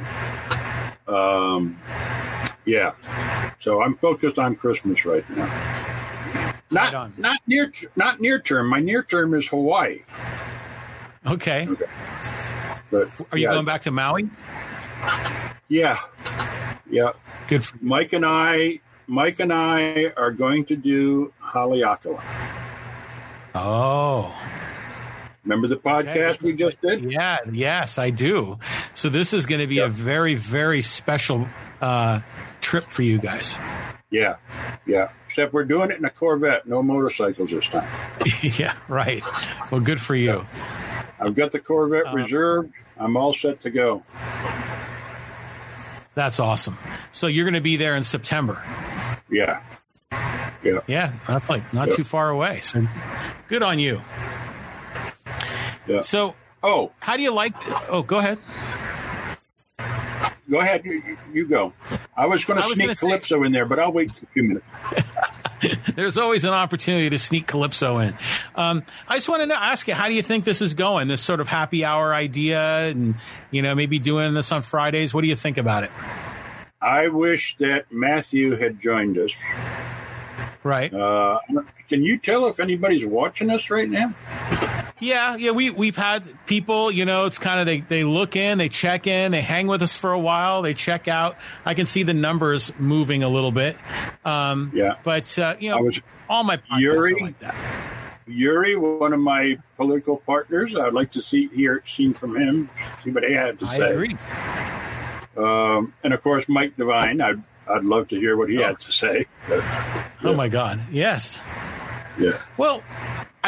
Um, yeah. So I'm focused on Christmas right now. Not Right not near not near term. My near term is Hawaii. Okay. But Are you yeah, going back to Maui? Yeah, yeah. Good. For, Mike and I, Mike and I are going to do Haleakala. oh. Remember the podcast we just did? Yeah, yes, I do. So this is going to be a very, very special uh, trip for you guys. Yeah, yeah. Except we're doing it in a Corvette, no motorcycles this time. [laughs] yeah, right. Well, good for you. I've got the Corvette Uh, reserved. I'm all set to go. That's awesome. So you're going to be there in September. Yeah, yeah. Yeah, that's like not Yeah. too far away. So good on you. yeah. So Oh, how do you like? Oh, go ahead. go ahead. You, you- go. I was going to sneak gonna say- Calypso in there, but I'll wait a few minutes. [laughs] [laughs] There's always an opportunity to sneak Calypso in. Um, I just want to ask you, how do you think this is going? This sort of happy hour idea, and you know, maybe doing this on Fridays. What do you think about it? I wish that Matthew had joined us. Right? Uh, can you tell if anybody's watching us right now? Yeah, yeah. We we've had people. You know, it's kind of they they look in, they check in, they hang with us for a while, they check out. I can see the numbers moving a little bit. Um, Yeah. but uh, you know, was- all my Yuri? are like that. Yuri, one of my political partners. I'd like to see hear seen from him, see what he had to I say. agree. Um, and of course, Mike Devine. I'd I'd love to hear what he Oh. had to say. But, Oh my God, yes. yeah, Well,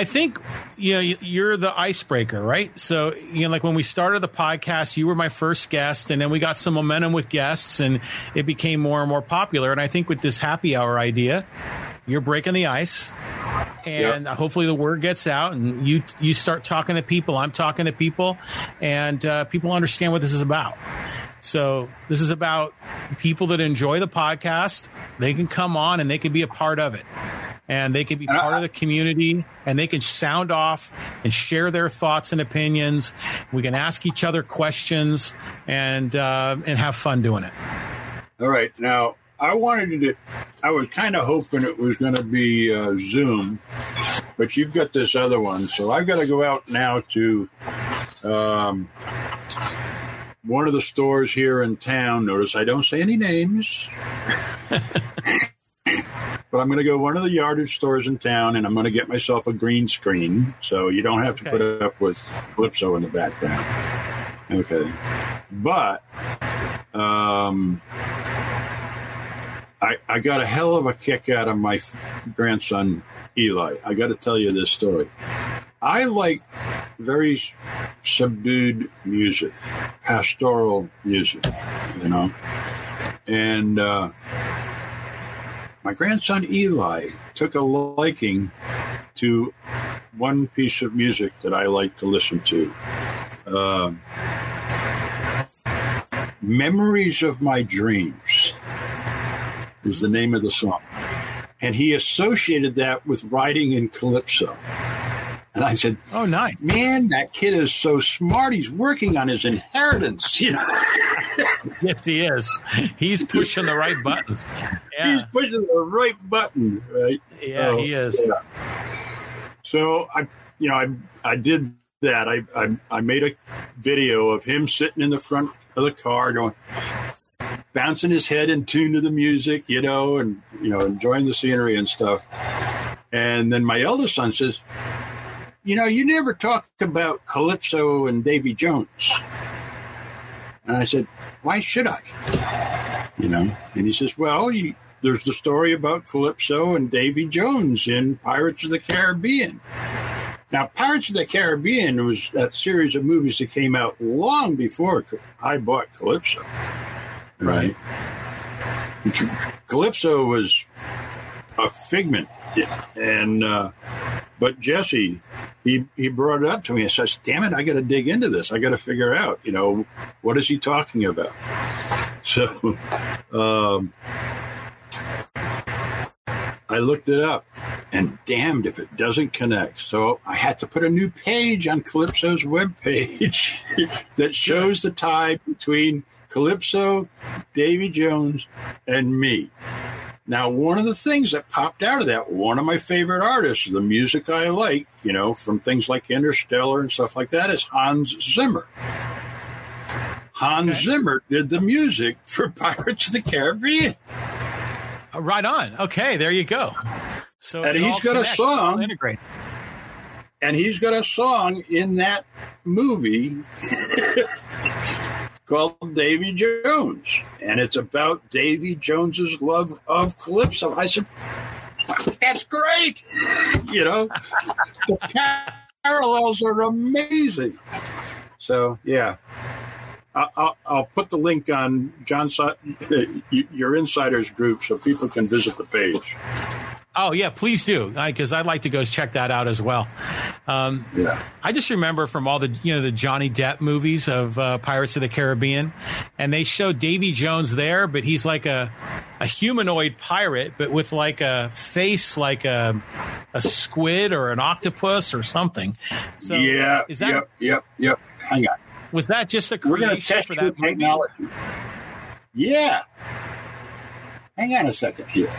I think you know you're the icebreaker, right? So you know, like when we started the podcast, you were my first guest, and then we got some momentum with guests, and it became more and more popular. And I think with this happy hour idea, you're breaking the ice. and yep. hopefully the word gets out, and you you start talking to people. I'm talking to people, and uh, people understand what this is about. So this is about people that enjoy the podcast. They can come on and they can be a part of it. And they can be part of the community and they can sound off and share their thoughts and opinions. We can ask each other questions and uh, and have fun doing it. All right. Now, I wanted to, I was kind of hoping it was going to be uh, Zoom, but you've got this other one. So I've got to go out now to um, one of the stores here in town. Notice I don't say any names. [laughs] but I'm going to go one of the yardage stores in town and I'm going to get myself a green screen so you don't have to okay. put up with Calypso in the background. Okay. But um, I, I got a hell of a kick out of my grandson Eli. I got to tell you this story. I like very subdued music, pastoral music, you know. And uh, my grandson Eli took a liking to one piece of music that I like to listen to. Uh, Memories of My Dreams is the name of the song. And he associated that with writing in Calypso. And I said, "Oh, nice, man! That kid is so smart. He's working on his inheritance." [laughs] You know? yes, he is. He's pushing the right buttons. [laughs] Yeah. He's pushing the right button, right? Yeah, so, he is. Yeah. So I, you know, I I did that. I, I I made a video of him sitting in the front of the car, going, bouncing his head in tune to the music, you know, and you know, enjoying the scenery and stuff. And then my eldest son says, you know, you never talk about Calypso and Davy Jones. And I said, why should I? You know, and he says, well, you, there's the story about Calypso and Davy Jones in Pirates of the Caribbean. Now, Pirates of the Caribbean was that series of movies that came out long before I bought Calypso. Right. Calypso was a figment. And, uh, but Jesse, he, he brought it up to me and says, damn it, I got to dig into this. I got to figure out, you know, what is he talking about? [laughs] So, um, I looked it up and damned if it doesn't connect. So I had to put a new page on Calypso's webpage [laughs] that shows the tie between Calypso, Davy Jones, and me. Now, one of the things that popped out of that, one of my favorite artists, the music I like, you know, from things like Interstellar and stuff like that, is Hans Zimmer. Hans okay. Zimmer did the music for [laughs] Pirates of the Caribbean. Uh, right on. Okay, there you go. So and he's got connects, a song. And he's got a song in that movie [laughs] called Davy Jones, and it's about Davy Jones's love of Calypso. I said, "That's great," you know. [laughs] the parallels are amazing. So yeah, I'll, I'll, put the link on John uh, your insiders group so people can visit the page. Oh yeah, please do, because I'd like to go check that out as well. Um, yeah, I just remember from all the you know the Johnny Depp movies of uh, Pirates of the Caribbean, and they show Davy Jones there, but he's like a a humanoid pirate, but with like a face like a a squid or an octopus or something. So yeah, is that yep, yep, yep. Hang on. Was that just a creation for that technology? Yeah. Hang on a second here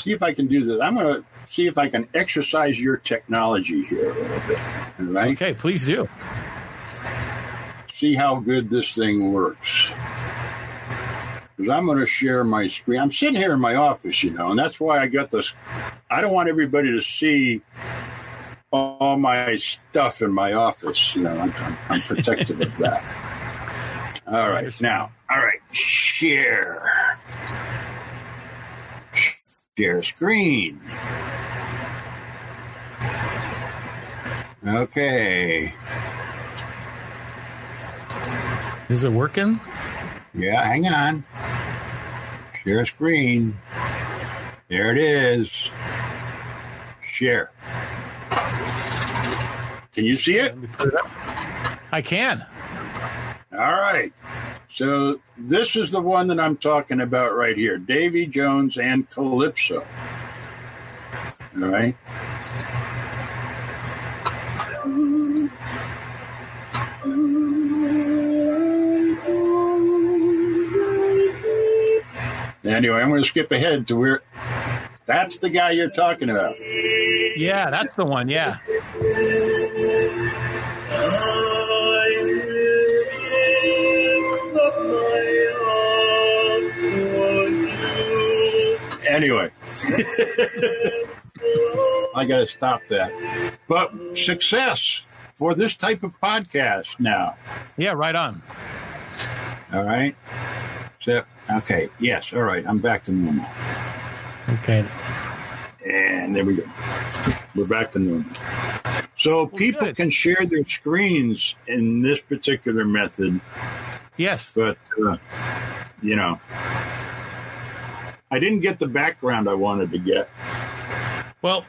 see if I can do this. I'm going to see if I can exercise your technology here a little bit. Right? Okay, please do. See how good this thing works. Because I'm going to share my screen. I'm sitting here in my office, you know, and that's why I got this. I don't want everybody to see all my stuff in my office. You know, I'm, I'm, I'm protective of that. [laughs] All right, now, all right, share share screen. Okay. Is it working? Yeah, hang on. Share screen. There it is. share. Can you see it? Let me put it. I can. All right. So this is the one that I'm talking about right here Davy Jones and Calypso. All right. Anyway, I'm going to skip ahead to where that's the guy you're talking about. Yeah, that's the one. Yeah. Anyway, [laughs] I got to stop that. But success for this type of podcast now. Yeah, right on. All right. So, okay. Yes. All right. I'm back to normal. Okay. And there we go. We're back to normal. So people can share their screens in this particular method, Yes. but uh, you know, I didn't get the background I wanted to get. Well,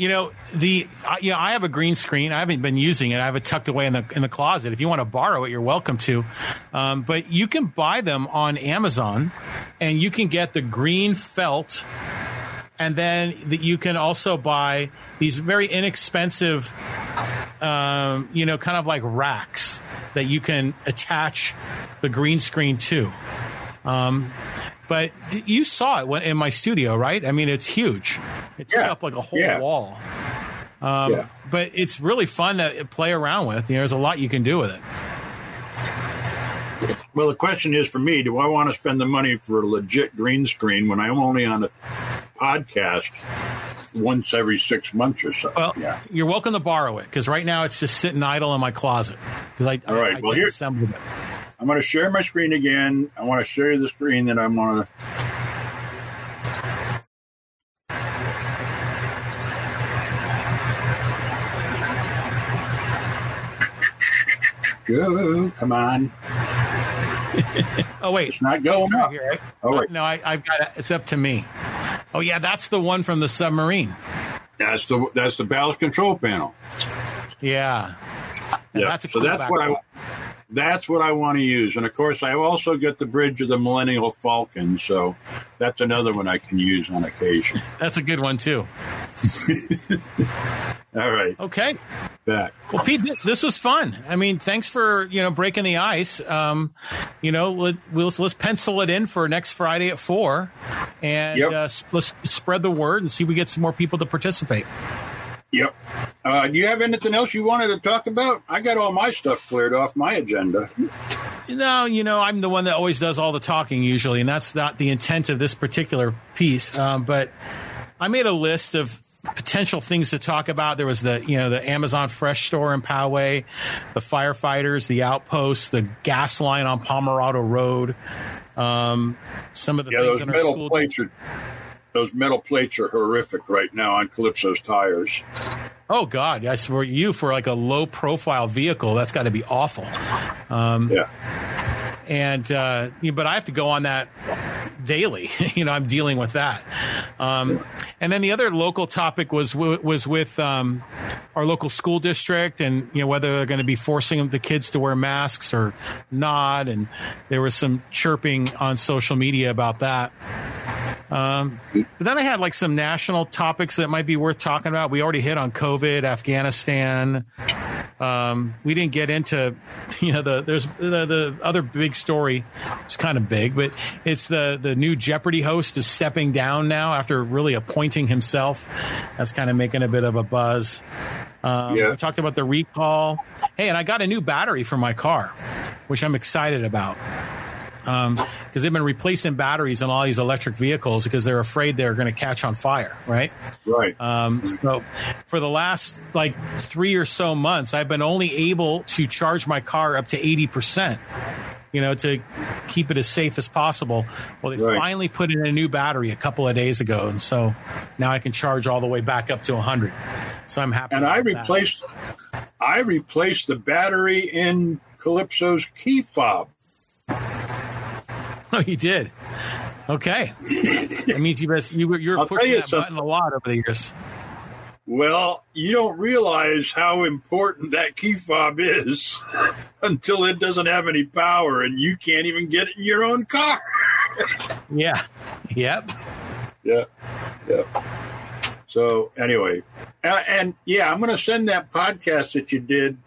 you know the I you know I have a green screen. I haven't been using it. I have it tucked away in the in the closet. If you want to borrow it, you're welcome to. Um, but you can buy them on Amazon, and you can get the green felt, and then the, you can also buy these very inexpensive, um, you know, kind of like racks that you can attach the green screen to. Um, but you saw it when, in my studio, right? I mean, it's huge. It took Yeah. up like a whole Yeah. wall. Um, Yeah. But it's really fun to play around with. You know, there's a lot you can do with it. Well, the question is for me: Do I want to spend the money for a legit green screen when I'm only on a podcast once every six months or so? Well, yeah. you're welcome to borrow it because right now it's just sitting idle in my closet because I, All right, I, I well, here- disassembled it. I'm going to share my screen again. I want to show you the screen that I'm on. Go, come on. [laughs] Oh wait, It's not going Right up. here, right? Oh, wait. No, I, I've got it. It's up to me. Oh yeah, that's the one from the submarine. That's the that's the ballast control panel. Yeah. Yeah. That's a so that's what I. that's what I want to use. And of course, I also get the bridge of the Millennium Falcon. So that's another one I can use on occasion. [laughs] That's a good one too. [laughs] All right, Okay. back. Well, Pete, this was fun. I mean, thanks for you know breaking the ice. Um, you know, let, we'll, let's pencil it in for next Friday at four, and Yep. uh, let's spread the word and see if we get some more people to participate. Yep. Uh, do you have anything else you wanted to talk about? I got all my stuff cleared off my agenda. No, you know, I'm the one that always does all the talking usually, and that's not the intent of this particular piece. Um, but I made a list of potential things to talk about. There was the, you know, the Amazon Fresh store in Poway, the firefighters, the outposts, the gas line on Pomerado Road, um, some of the Yeah, things in our school. plates are those metal plates are horrific right now on Calypso's tires. Oh God, yes, for you for like a low profile vehicle, that's got to be awful. Um, Yeah. And uh, but I have to go on that daily. [laughs] you know, I'm dealing with that. Um, and then the other local topic was was with um, our local school district, and you know whether they're going to be forcing the kids to wear masks or not. And there was some chirping on social media about that. Um, but then I had like some national topics that might be worth talking about. We already hit on COVID, Afghanistan. Um, we didn't get into, [laughs] you know, the there's the, the other big story. It's kind of big, but it's the the new Jeopardy host is stepping down now after really appointing himself. That's kind of making a bit of a buzz. Um, Yeah. We talked about the recall. Hey, and I got a new battery for my car, which I'm excited about because they've been replacing batteries on all these electric vehicles because they're afraid they're going to catch on fire, right? Right. Um, so for the last like three or so months, I've been only able to charge my car up to 80%, you know, to keep it as safe as possible. Well, they Right. finally put in a new battery a couple of days ago. And so now I can charge all the way back up to 100. So I'm happy. and I about that. replaced I replaced the battery in Calypso's key fob. [laughs] Oh, you did. Okay. [laughs] that means you best, you, were- you were pushing you that something. button a lot over the years. Well, you don't realize how important that key fob is [laughs] until it doesn't have any power and you can't even get it in your own car. [laughs] yeah. Yep. Yeah. Yeah. So anyway, uh, and yeah, I'm going to send that podcast that you did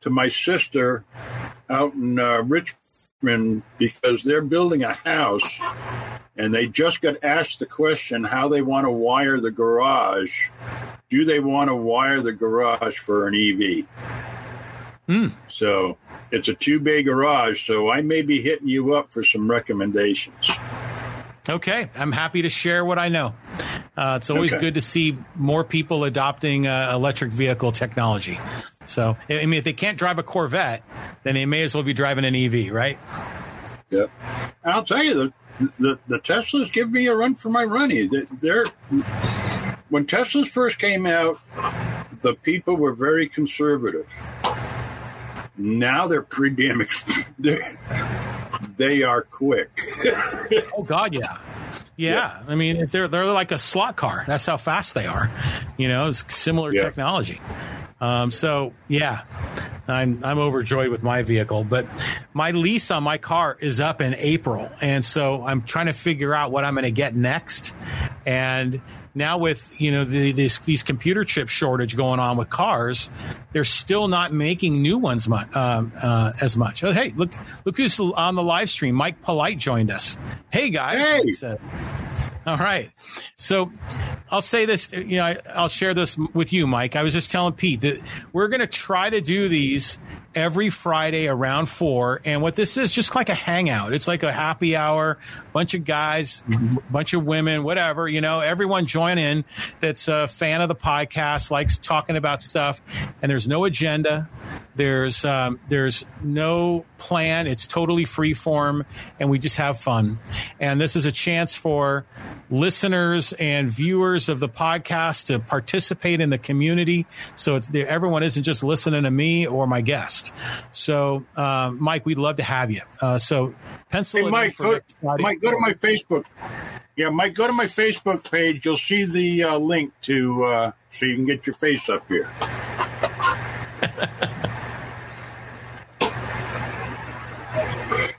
to my sister out in uh, Richmond because they're building a house and they just got asked the question how they want to wire the garage. Do they want to wire the garage for an EV? Hmm. So it's a two bay garage. So I may be hitting you up for some recommendations. Okay, I'm happy to share what I know. Uh, it's always Okay. good to see more people adopting uh, electric vehicle technology. So, I mean, if they can't drive a Corvette, then they may as well be driving an EV, right? Yeah, and I'll tell you the the, the Teslas give me a run for my money. They- They're when Teslas first came out, the people were very conservative. Now they're pretty damn. ex- [laughs] They, they are quick. [laughs] Oh God, yeah. Yeah, I mean they're they're like a slot car. That's how fast they are. You know, it's similar Yeah. technology. Um, so yeah, I'm I'm overjoyed with my vehicle, but my lease on my car is up in April, and so I'm trying to figure out what I'm going to get next. And now with you know the, these these computer chip shortage going on with cars, they're still not making new ones mu- um, uh, as much. Oh, hey, look look who's on the live stream. Mike Polite joined us. Hey guys, Hey. [laughs] All right. So I'll say this, you know, I, I'll share this with you, Mike. I was just telling Pete that we're going to try to do these every Friday around four. And what this is just like a hangout. It's like a happy hour, bunch of guys, bunch of women, whatever, you know, everyone join in that's a fan of the podcast, likes talking about stuff. And there's no agenda. There's, um, there's no plan. It's totally free form and we just have fun. And this is a chance for listeners and viewers of the podcast to participate in the community. So it's everyone isn't just listening to me or my So, uh, Mike, we'd love to have you. Uh, so pencil Hey, Mike, for go. Mike, go to my Facebook. Yeah, Mike, go to my Facebook page. You'll see the uh, link to uh, so you can get your face up here.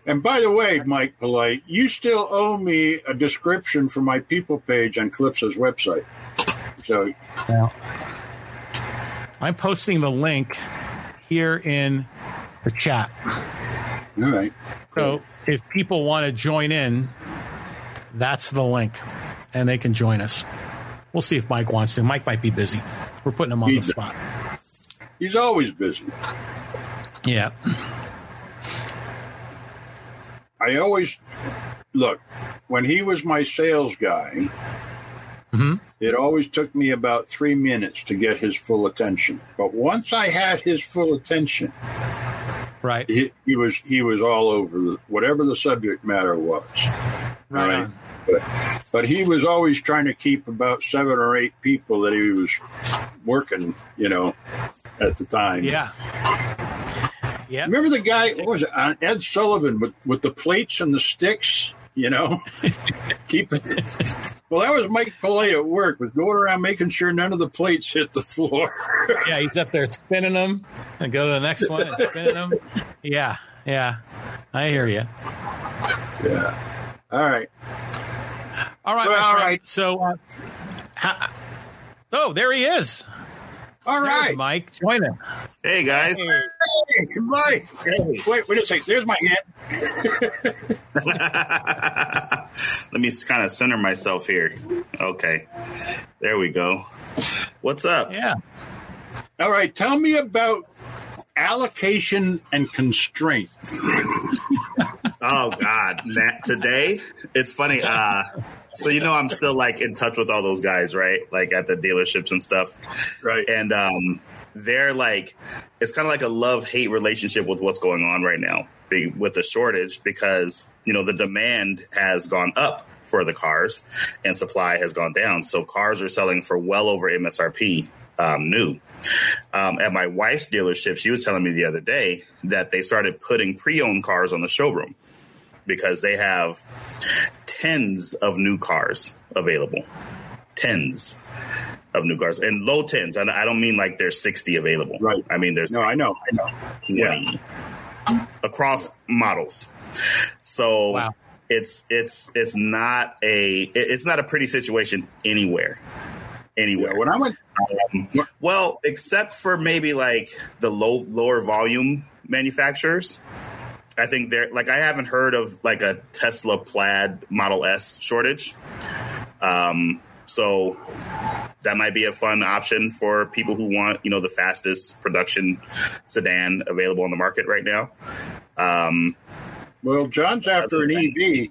and by the way, Mike Polite, you still owe me a description for my people page on Calypso's website. So Now, I'm posting the link here in the chat. all right. So if people want to join in, that's the link, and they can join us. We'll see if Mike wants to. Mike might be busy. We're putting him on the spot. He's always busy. Yeah. I always look when he was my sales guy. Mm-hmm. It always took me about three minutes to get his full attention. But once I had his full attention, Right. he, he was he was all over the, whatever the subject matter was. Right. Right. But, but he was always trying to keep about seven or eight people that he was working, you know, at the time. Yeah. Yeah. Remember the guy? What was it? Uh, Ed Sullivan with with the plates and the sticks. You know, [laughs] keep it. Well, that was Mike Pillay at work. Was going around making sure none of the plates hit the floor. [laughs] Yeah. He's up there spinning them and go to the next one and spinning them. Yeah. Yeah. I hear you. yeah. All right. All right. Well, all right. So, uh, ha- oh, there he is. All There's. Mike. Join him. Hey guys. Hey, Mike. Wait, wait a second. There's my hand. [laughs] Let me kind of center myself here. Okay. There we go. What's up? Yeah. All right. Tell me about allocation and constraint. [laughs] Oh God. Matt, today it's funny. Uh so you know I'm still like in touch with all those guys, right? Like at the dealerships and stuff. Right. And um they're like it's kind of like a love-hate relationship with what's going on right now with the shortage because you know the demand has gone up for the cars and supply has gone down. So cars are selling for well over MSRP um, new. Um, at my wife's dealership, she was telling me the other day that they started putting pre-owned cars on the showroom because they have tens of new cars available. Tens. of new cars and low tens. And I don't mean like there's 60 available. Right. I mean there's No, I know, I know. 20 across models. So Wow. it's it's it's not a it's not a pretty situation anywhere. Anywhere. Yeah, when I went, um, Well, except for maybe like the low lower volume manufacturers. I think they're like I haven't heard of like a Tesla Plaid Model S shortage. Um, so that might be a fun option for people who want you know the fastest production sedan available on the market right now. Um, well, John's after an EV.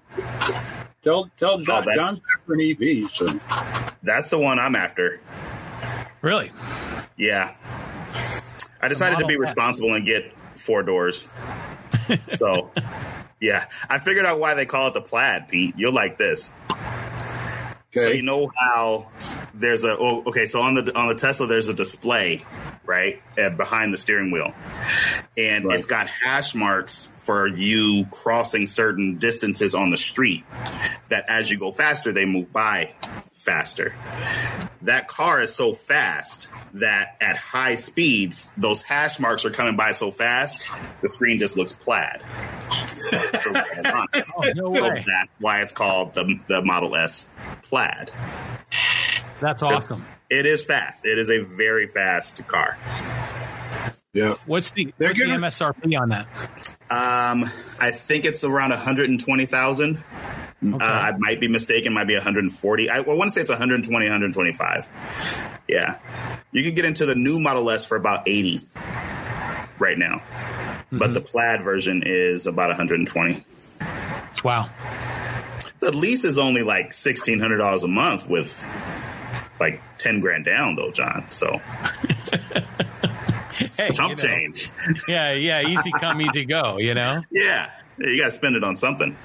Tell tell John, that's- John's after an EV. So that's the one I'm after. Really? Yeah. I decided to be responsible and get four doors. So, yeah. I figured out why they call it the plaid, Pete. You'll like this. So you know how there's a oh, okay, so on the on the Tesla there's a display, right? Uh, behind the steering wheel. And Right. it's got hash marks for you crossing certain distances on the street that as you go faster they move by faster. That car is so fast that at high speeds those hash marks are coming by so fast the screen just looks plaid. [laughs] Oh, no So way. that's why it's called the the Model S Plaid. That's awesome. It is fast. It is a very fast car. yeah, What's the They're what's the MSRP on that? Um, I think it's around 120,000. Uh, I might be mistaken. Might be 140. I, I want to say it's 120, 125. Yeah, you can get into the new Model S for about 80 right now, but the Plaid version is about 120. Wow. The lease is only like sixteen hundred dollars a month with like ten grand down, though, John. So [laughs] Hey, chump you know, change. Yeah, yeah. Easy come, easy go. You know. [laughs] Yeah, you got to spend it on something.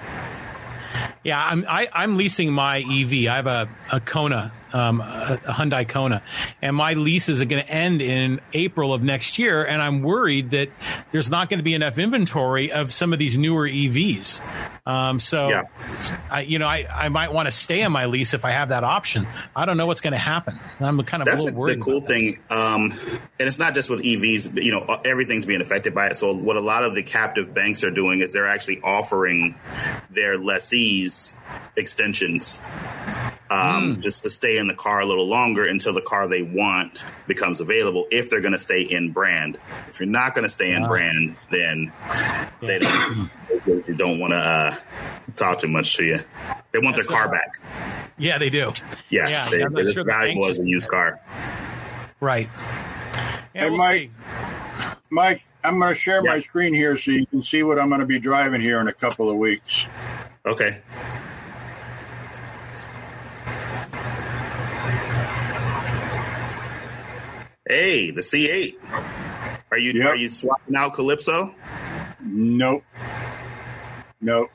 Yeah, I'm I, I'm leasing my EV. I have a, a Kona, um, a, a Hyundai Kona, and my leases are going to end in April of next year. And I'm worried that there's not going to be enough inventory of some of these newer EVs. Um, so, Yeah. I, you know, I, I might want to stay on my lease if I have that option. I don't know what's going to happen. I'm kind of That's a a, little worried. the cool thing, um, and it's not just with EVs. But, you know, everything's being affected by it. So what a lot of the captive banks are doing is they're actually offering their lessees extensions. Um, just to stay in the car a little longer until the car they want becomes available. If they're going to stay in brand, if you're not going to stay in Wow. brand, then they don't, they don't want to uh, talk too much to you. They want their car back. Yeah, they do. Yeah, Yeah, they, I'm not sure the valuable banks- as a used car. Right. Yeah, Hey, we'll Mike. see. Mike, I'm going to share my screen here so you can see what I'm going to be driving here in a couple of weeks. Okay. Hey, the C8. Are you Yep. are you swapping out Calypso? Nope. Nope.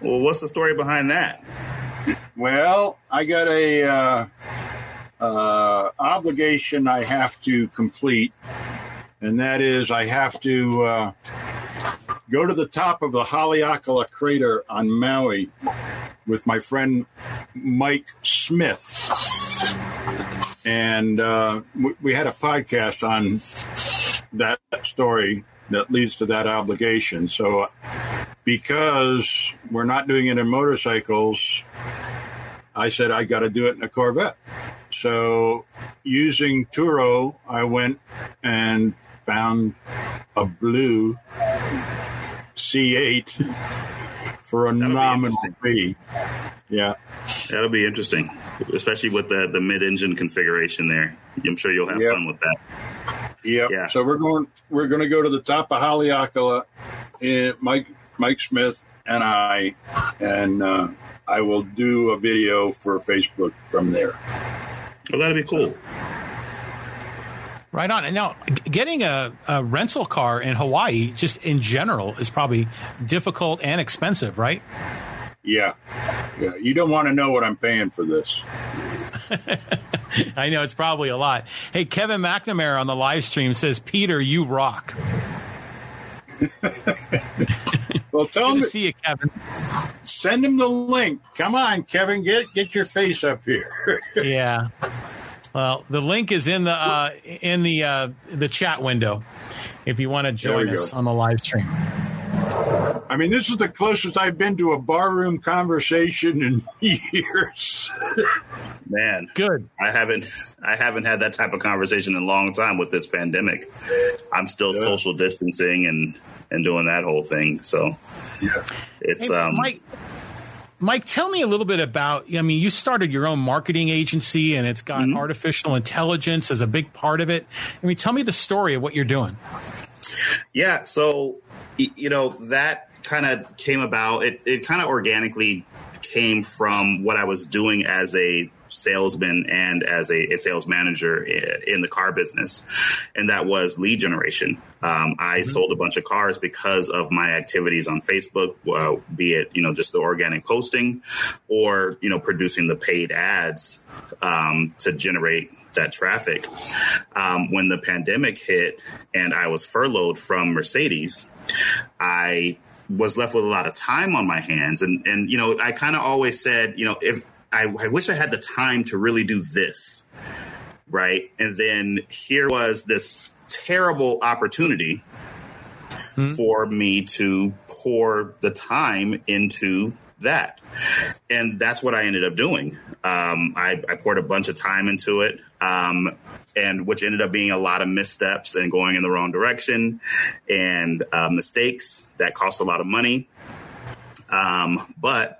Well, what's the story behind that? Well, I got a uh, uh, obligation I have to complete, and that is I have to uh, go to the top of the Haleakala crater on Maui with my friend Mike Smith, and uh, we, we had a podcast on that story that leads to that obligation. So, because we're not doing it in motorcycles. I said I got to do it in a Corvette. So, using Turo, I went and found a blue C8 for a be nominal fee. Yeah. That'll be interesting, especially with the the mid engine configuration there. I'm sure you'll have Yep. fun with that. Yep. Yeah. So we're going we're going to go to the top of Haleakala. And Mike Mike Smith and I, and uh, I will do a video for Facebook from there. Well, that'll be cool. Right on. And now, getting a, a rental car in Hawaii, just in general, is probably difficult and expensive, right? Yeah. Yeah. You don't want to know what I'm paying for this. [laughs] I know it's probably a lot. Hey, Kevin McNamara on the live stream says, Peter, you rock. [laughs] Well, tell Good him to see you, Kevin. send him the link. Come on, Kevin, get get your face up here. [laughs] Yeah. Well, the link is in the uh, in the uh, the chat window if you want to join us go. on the live stream. I mean, this is the closest I've been to a barroom conversation in [laughs] years. Man, good. I haven't I haven't had that type of conversation in a long time with this pandemic. I'm still yeah. social distancing and and doing that whole thing. So, yeah, it's hey, um. Mike, Mike, tell me a little bit about. I mean, you started your own marketing agency, and it's got mm-hmm. artificial intelligence as a big part of it. I mean, tell me the story of what you're doing. Yeah, so you know that kind of came about. It it kind of organically came from what I was doing as a salesman and as a, a, sales manager in the car business, and that was lead generation. Um, I mm-hmm. sold a bunch of cars because of my activities on Facebook, uh, be it you know just the organic posting, or you know producing the paid ads um, to generate that traffic. Um, when the pandemic hit and I was furloughed from Mercedes, I was left with a lot of time on my hands. And, and you know, I kind of always said, you know, if I, I wish I had the time to really do this. Right. And then here was this terrible opportunity hmm. for me to pour the time into that. And that's what I ended up doing. Um, I, I, poured a bunch of time into it, um, and which ended up being a lot of missteps and going in the wrong direction and uh, mistakes that cost a lot of money. Um, but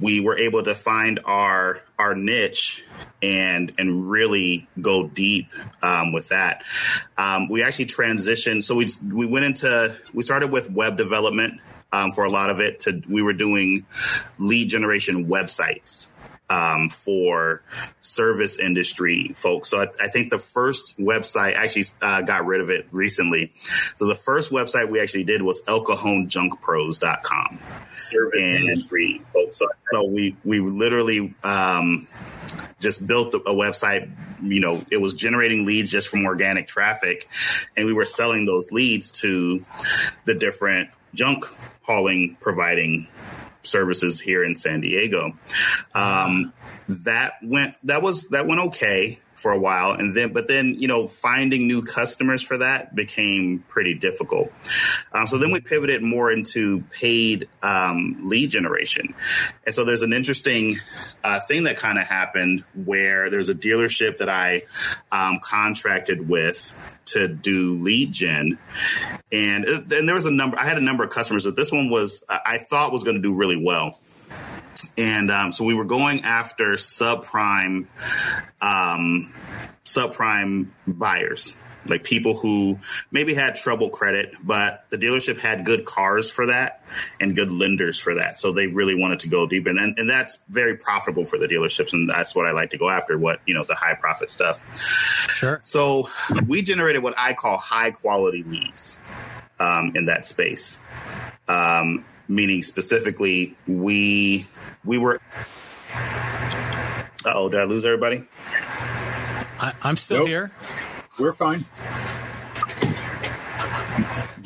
we were able to find our our niche and and really go deep um, with that. Um, we actually transitioned. So we we went into we started with web development um, for a lot of it. To we were doing lead generation websites. Um, for service industry folks. So I, I, think the first website actually uh, got rid of it recently. So the first website we actually did was elcajonjunkpros.com. Service and, industry folks. So, so, we, we literally um, just built a website. You know, it was generating leads just from organic traffic, and we were selling those leads to the different junk hauling providing services here in San Diego. Um, that went that was that went okay for a while. And then but then you know finding new customers for that became pretty difficult. Um, so then we pivoted more into paid um, lead generation. And so there's an interesting uh, thing that kind of happened where there's a dealership that i um, contracted with to do lead gen. And uh, and there was a number i had a number of customers but this one was i thought was going to do really well and um, so we were going after subprime um, subprime buyers like people who maybe had trouble credit, but the dealership had good cars for that and good lenders for that. So they really wanted to go deep. And, and, and that's very profitable for the dealerships. And that's what I like to go after, what, you know, the high profit stuff. Sure. So we generated what I call high quality leads um, in that space. Um, meaning specifically, we we were. oh, did I lose everybody? I, am still nope. here. We're fine.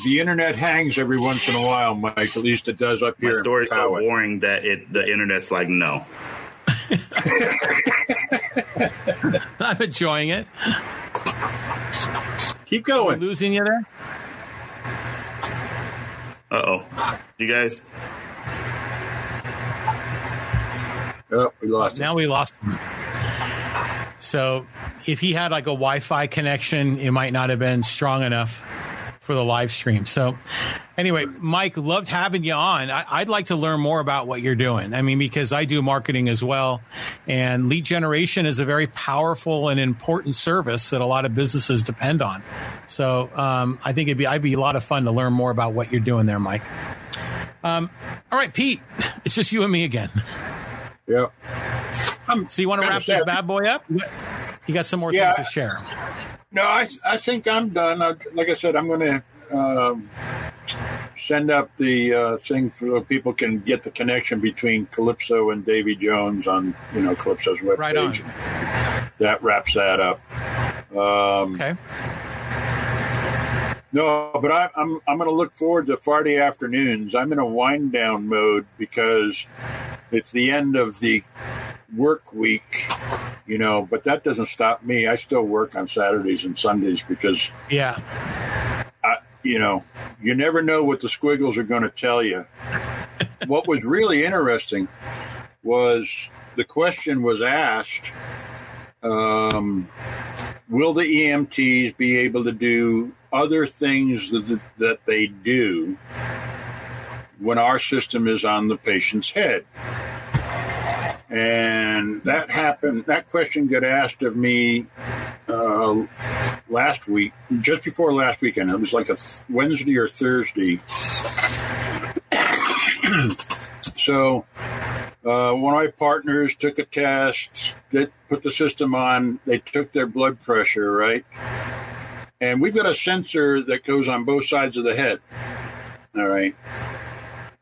The internet hangs every once in a while, Mike. At least it does up here. My story's so boring that it the internet's like no. [laughs] I'm enjoying it. Keep going. losing you there? Uh oh. You guys? Oh, we lost. Now we lost. Him. So, if he had like a Wi-Fi connection, it might not have been strong enough for the live stream. So, anyway, Mike, loved having you on. I, would like to learn more about what you're doing. I mean, because I do marketing as well, and lead generation is a very powerful and important service that a lot of businesses depend on. So, um, I think it'd be I'd be a lot of fun to learn more about what you're doing there, Mike. Um, all right, Pete, it's just you and me again. Yeah. I'm so you want to wrap this bad boy up? You got some more yeah, things to share. No, I, I think I'm done. I, like I said, I'm going to um, send up the uh, thing so people can get the connection between Calypso and Davy Jones on you know Calypso's webpage. Right on. That wraps that up. Um, okay. No, but I, I'm I'm going to look forward to Friday afternoons. I'm in a wind down mode because it's the end of the work week, you know, but that doesn't stop me. I still work on Saturdays and Sundays because, Yeah. I, you know, you never know what the squiggles are going to tell you. what was really interesting was the question was asked um, Will the EMTs be able to do other things that, that they do when our system is on the patient's head? And that happened, that question got asked of me uh, last week, just before last weekend. It was like a th- Wednesday or Thursday. [coughs] so uh, one of my partners took a test, they put the system on, they took their blood pressure, right? And we've got a sensor that goes on both sides of the head. All right.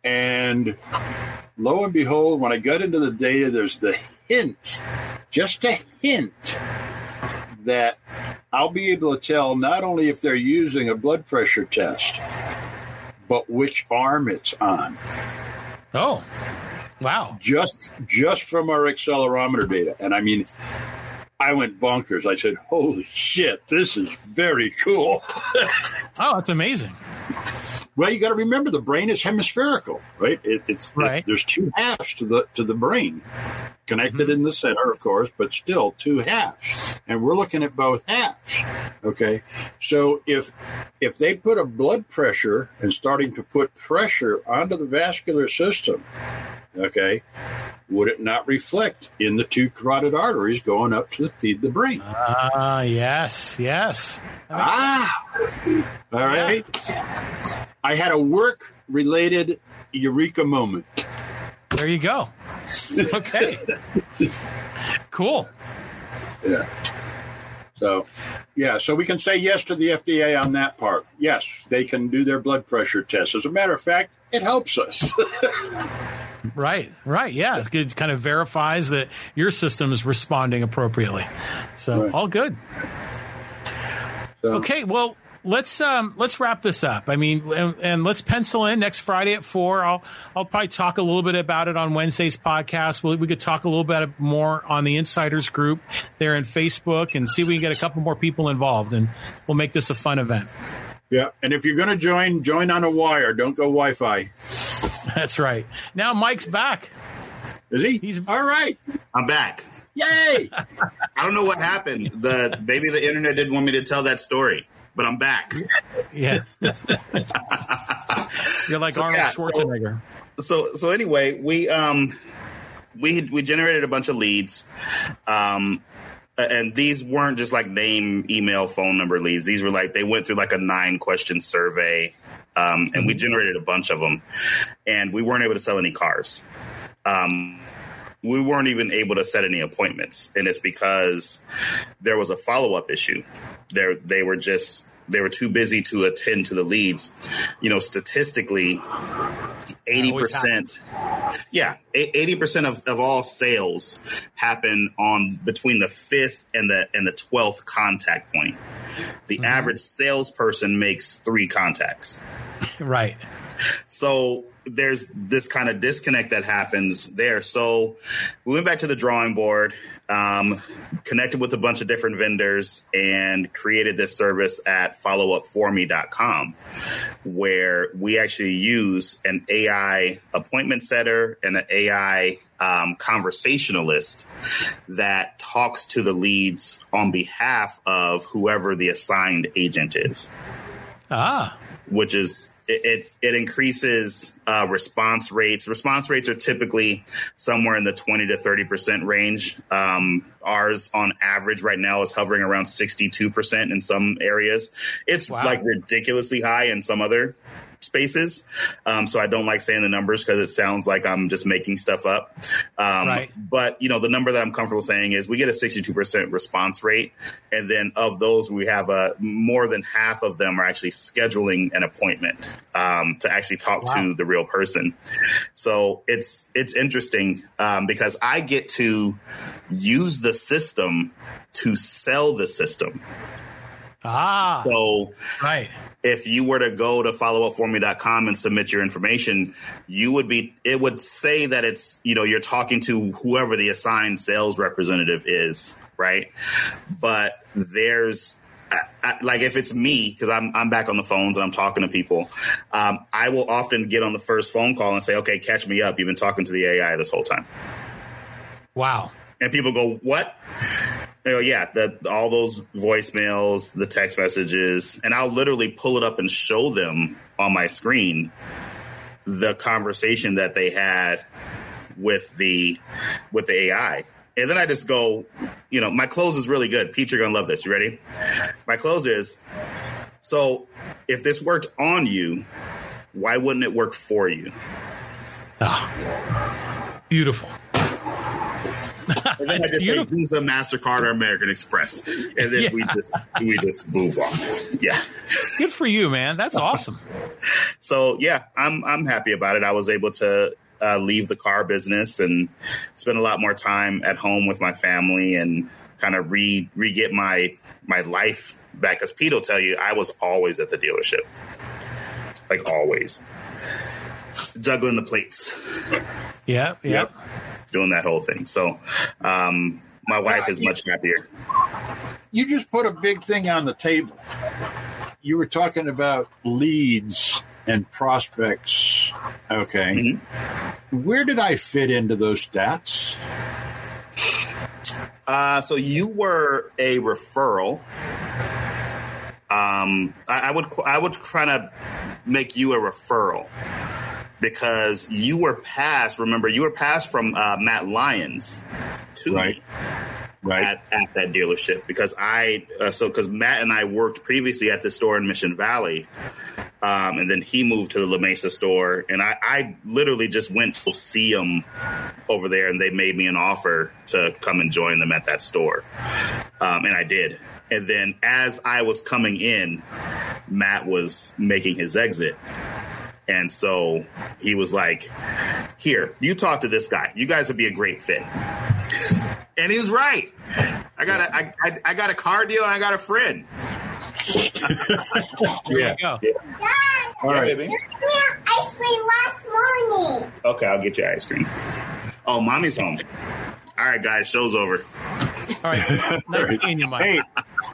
And lo and behold, when I got into the data, there's the hint, just a hint, that I'll be able to tell not only if they're using a blood pressure test, but which arm it's on. Oh, wow. Just just from our accelerometer data. And I mean I went bonkers. I said, "Holy shit, this is very cool." [laughs] Oh, that's amazing. Well, you got to remember the brain is hemispherical, right? It, it's Right. It, there's two halves to the to the brain, connected in the center, of course, but still two halves, and we're looking at both halves. Okay, so if if they put a blood pressure and starting to put pressure onto the vascular system, okay, would it not reflect in the two carotid arteries going up to feed the brain? Ah, yes, yes. Makes Ah, all right. I had a work related eureka moment. There you go. Okay. cool. Yeah. So, yeah, so we can say yes to the FDA on that part. Yes, they can do their blood pressure test. As a matter of fact, it helps us. [laughs] Right, right. Yeah, it's good. Kind of verifies that your system is responding appropriately. So Right. all good. So, Okay, well, let's um let's wrap this up. I mean, and, and let's pencil in next Friday at four. I'll I'll probably talk a little bit about it on Wednesday's podcast. We, we could talk a little bit more on the Insiders group there in Facebook and see if we can get a couple more people involved, and we'll make this a fun event. Yeah, and if you're going to join, join on a wire. Don't go Wi-Fi. [laughs] That's right. Now Mike's back. Is he? He's- all right. I'm back. Yay! [laughs] I don't know what happened. The maybe the internet didn't want me to tell that story, but I'm back. Yeah. [laughs] You're like So, Arnold yeah, so- Schwarzenegger. so so anyway, we um we we generated a bunch of leads. Um and these weren't just like name, email, phone number leads. These were like they went through like a nine question survey. Um, and we generated a bunch of them, and we weren't able to sell any cars. Um, we weren't even able to set any appointments, and it's because there was a follow up issue. There, they were just they were too busy to attend to the leads. You know, statistically, eighty percent. Yeah, eighty percent of, of all sales happen on between the fifth and the and the twelfth contact point. The mm-hmm. average salesperson makes three contacts. [laughs] Right. So there's this kind of disconnect that happens there. So we went back to the drawing board, um, connected with a bunch of different vendors, and created this service at followupforme.com where we actually use an AI appointment setter and an AI um, conversationalist that talks to the leads on behalf of whoever the assigned agent is Ah. which is it, it, it increases uh, response rates. Response rates are typically somewhere in the 20 to 30% range. Um, ours on average right now is hovering around 62% in some areas. It's Wow. like ridiculously high in some other spaces. Um, so I don't like saying the numbers because it sounds like I'm just making stuff up. Um, Right. But you know, the number that I'm comfortable saying is we get a 62% response rate, and then of those, we have a more than half of them are actually scheduling an appointment um, to actually talk Wow. to the real person. So it's it's interesting um, because I get to use the system to sell the system. Ah. So right. If you were to go to followupforme.com and submit your information, you would be, it would say that it's, you know, you're talking to whoever the assigned sales representative is, right? But there's, I, I, like if it's me because I'm I'm back on the phones and I'm talking to people, um, I will often get on the first phone call and say, "Okay, catch me up. You've been talking to the AI this whole time." Wow. And people go, "What?" They go, "Yeah, the, all those voicemails, the text messages, and I'll literally pull it up and show them on my screen the conversation that they had with the with the AI." And then I just go, you know, my close is really good. Pete, you're gonna love this. You ready? My close is so if this worked on you, why wouldn't it work for you? Oh, beautiful. [laughs] And then I just beautiful. say Visa, Mastercard, or American Express, and then yeah. we just we just move on. Yeah, good for you, man. That's awesome. [laughs] so yeah, I'm I'm happy about it. I was able to uh, leave the car business and spend a lot more time at home with my family and kind of re re get my my life back. Because Pete will tell you, I was always at the dealership, like always, juggling the plates. Yeah, yeah, yep. Doing that whole thing. So, um, my wife is much happier. You just put a big thing on the table. You were talking about leads and prospects. Okay. Mm-hmm. Where did I fit into those stats? Uh, so you were a referral. Um, I, I would I would kind of make you a referral because you were passed. Remember, you were passed from uh, Matt Lyons to right. me right. at, at that dealership because I uh, so because Matt and I worked previously at the store in Mission Valley, um, and then he moved to the La Mesa store, and I, I literally just went to see him over there, and they made me an offer to come and join them at that store, um, and I did. And then as I was coming in, Matt was making his exit. And so he was like, Here, you talk to this guy. You guys would be a great fit. And he was right. I got a, I, I, I got a car deal and I got a friend. [laughs] yeah. Go. yeah. All right. baby. ice cream last morning. Okay, I'll get you ice cream. Oh, mommy's home. All right, guys, show's over. All right. [laughs] Nice seeing you, Mike. Hey,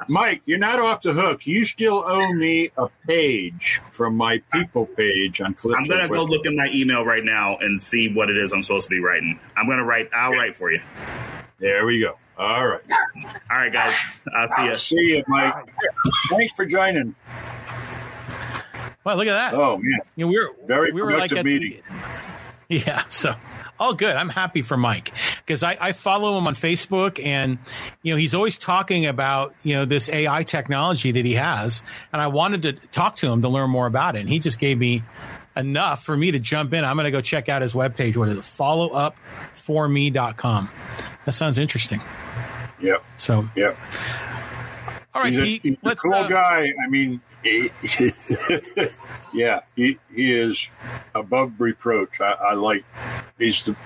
Mike, you're not off the hook. You still owe me a page from my people page on Clip. I'm gonna go look in my email right now and see what it is I'm supposed to be writing. I'm gonna write. I'll write for you. There we go. All right. All right, guys. I'll see you. See you, Mike. Thanks for joining. Well, look at that. Oh man, you know, we were very we were productive like at, meeting. Yeah. So all good. I'm happy for Mike because I, I follow him on Facebook and, you know, he's always talking about, you know, this AI technology that he has. And I wanted to talk to him to learn more about it. And he just gave me enough for me to jump in. I'm going to go check out his webpage. What is it? Followupforme.com. That sounds interesting. Yep. So, yep. All right, he's a, Pete. he's a cool uh, guy. I mean, he, [laughs] yeah, he he is above reproach. I, I like he's the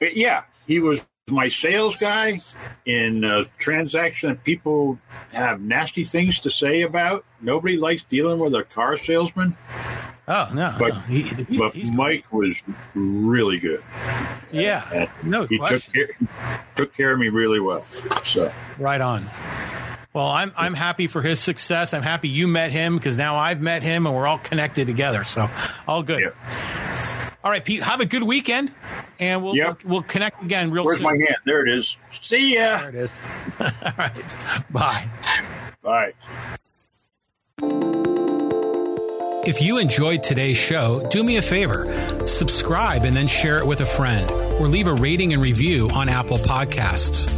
yeah he was my sales guy in a transaction that people have nasty things to say about. Nobody likes dealing with a car salesman. Oh no! But, no. He, he, but Mike was really good. Yeah, and no he question. took care, took care of me really well. So right on. Well, I'm I'm happy for his success. I'm happy you met him because now I've met him and we're all connected together. So all good. Yeah. All right, Pete. Have a good weekend, and we'll Yep. we'll, we'll connect again real where's soon. my hand? There it is. See ya. There it is. [laughs] all right. Bye. Bye. If you enjoyed today's show, do me a favor subscribe and then share it with a friend, or leave a rating and review on Apple Podcasts.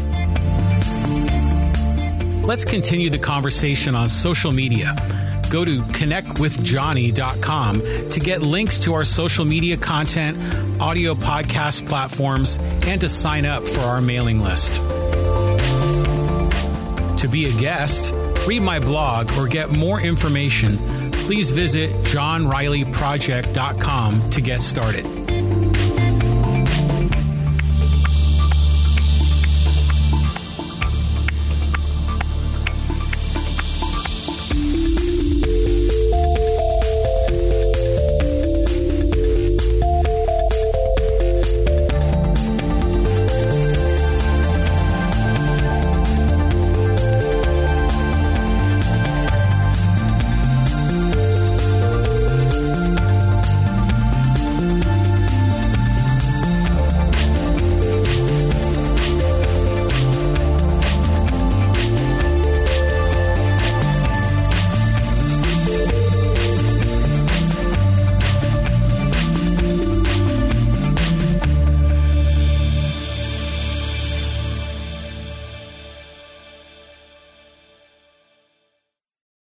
Let's continue the conversation on social media. Go to connectwithjohnny.com to get links to our social media content, audio podcast platforms, and to sign up for our mailing list. To be a guest, read my blog, or get more information, please visit johnrileyproject.com to get started.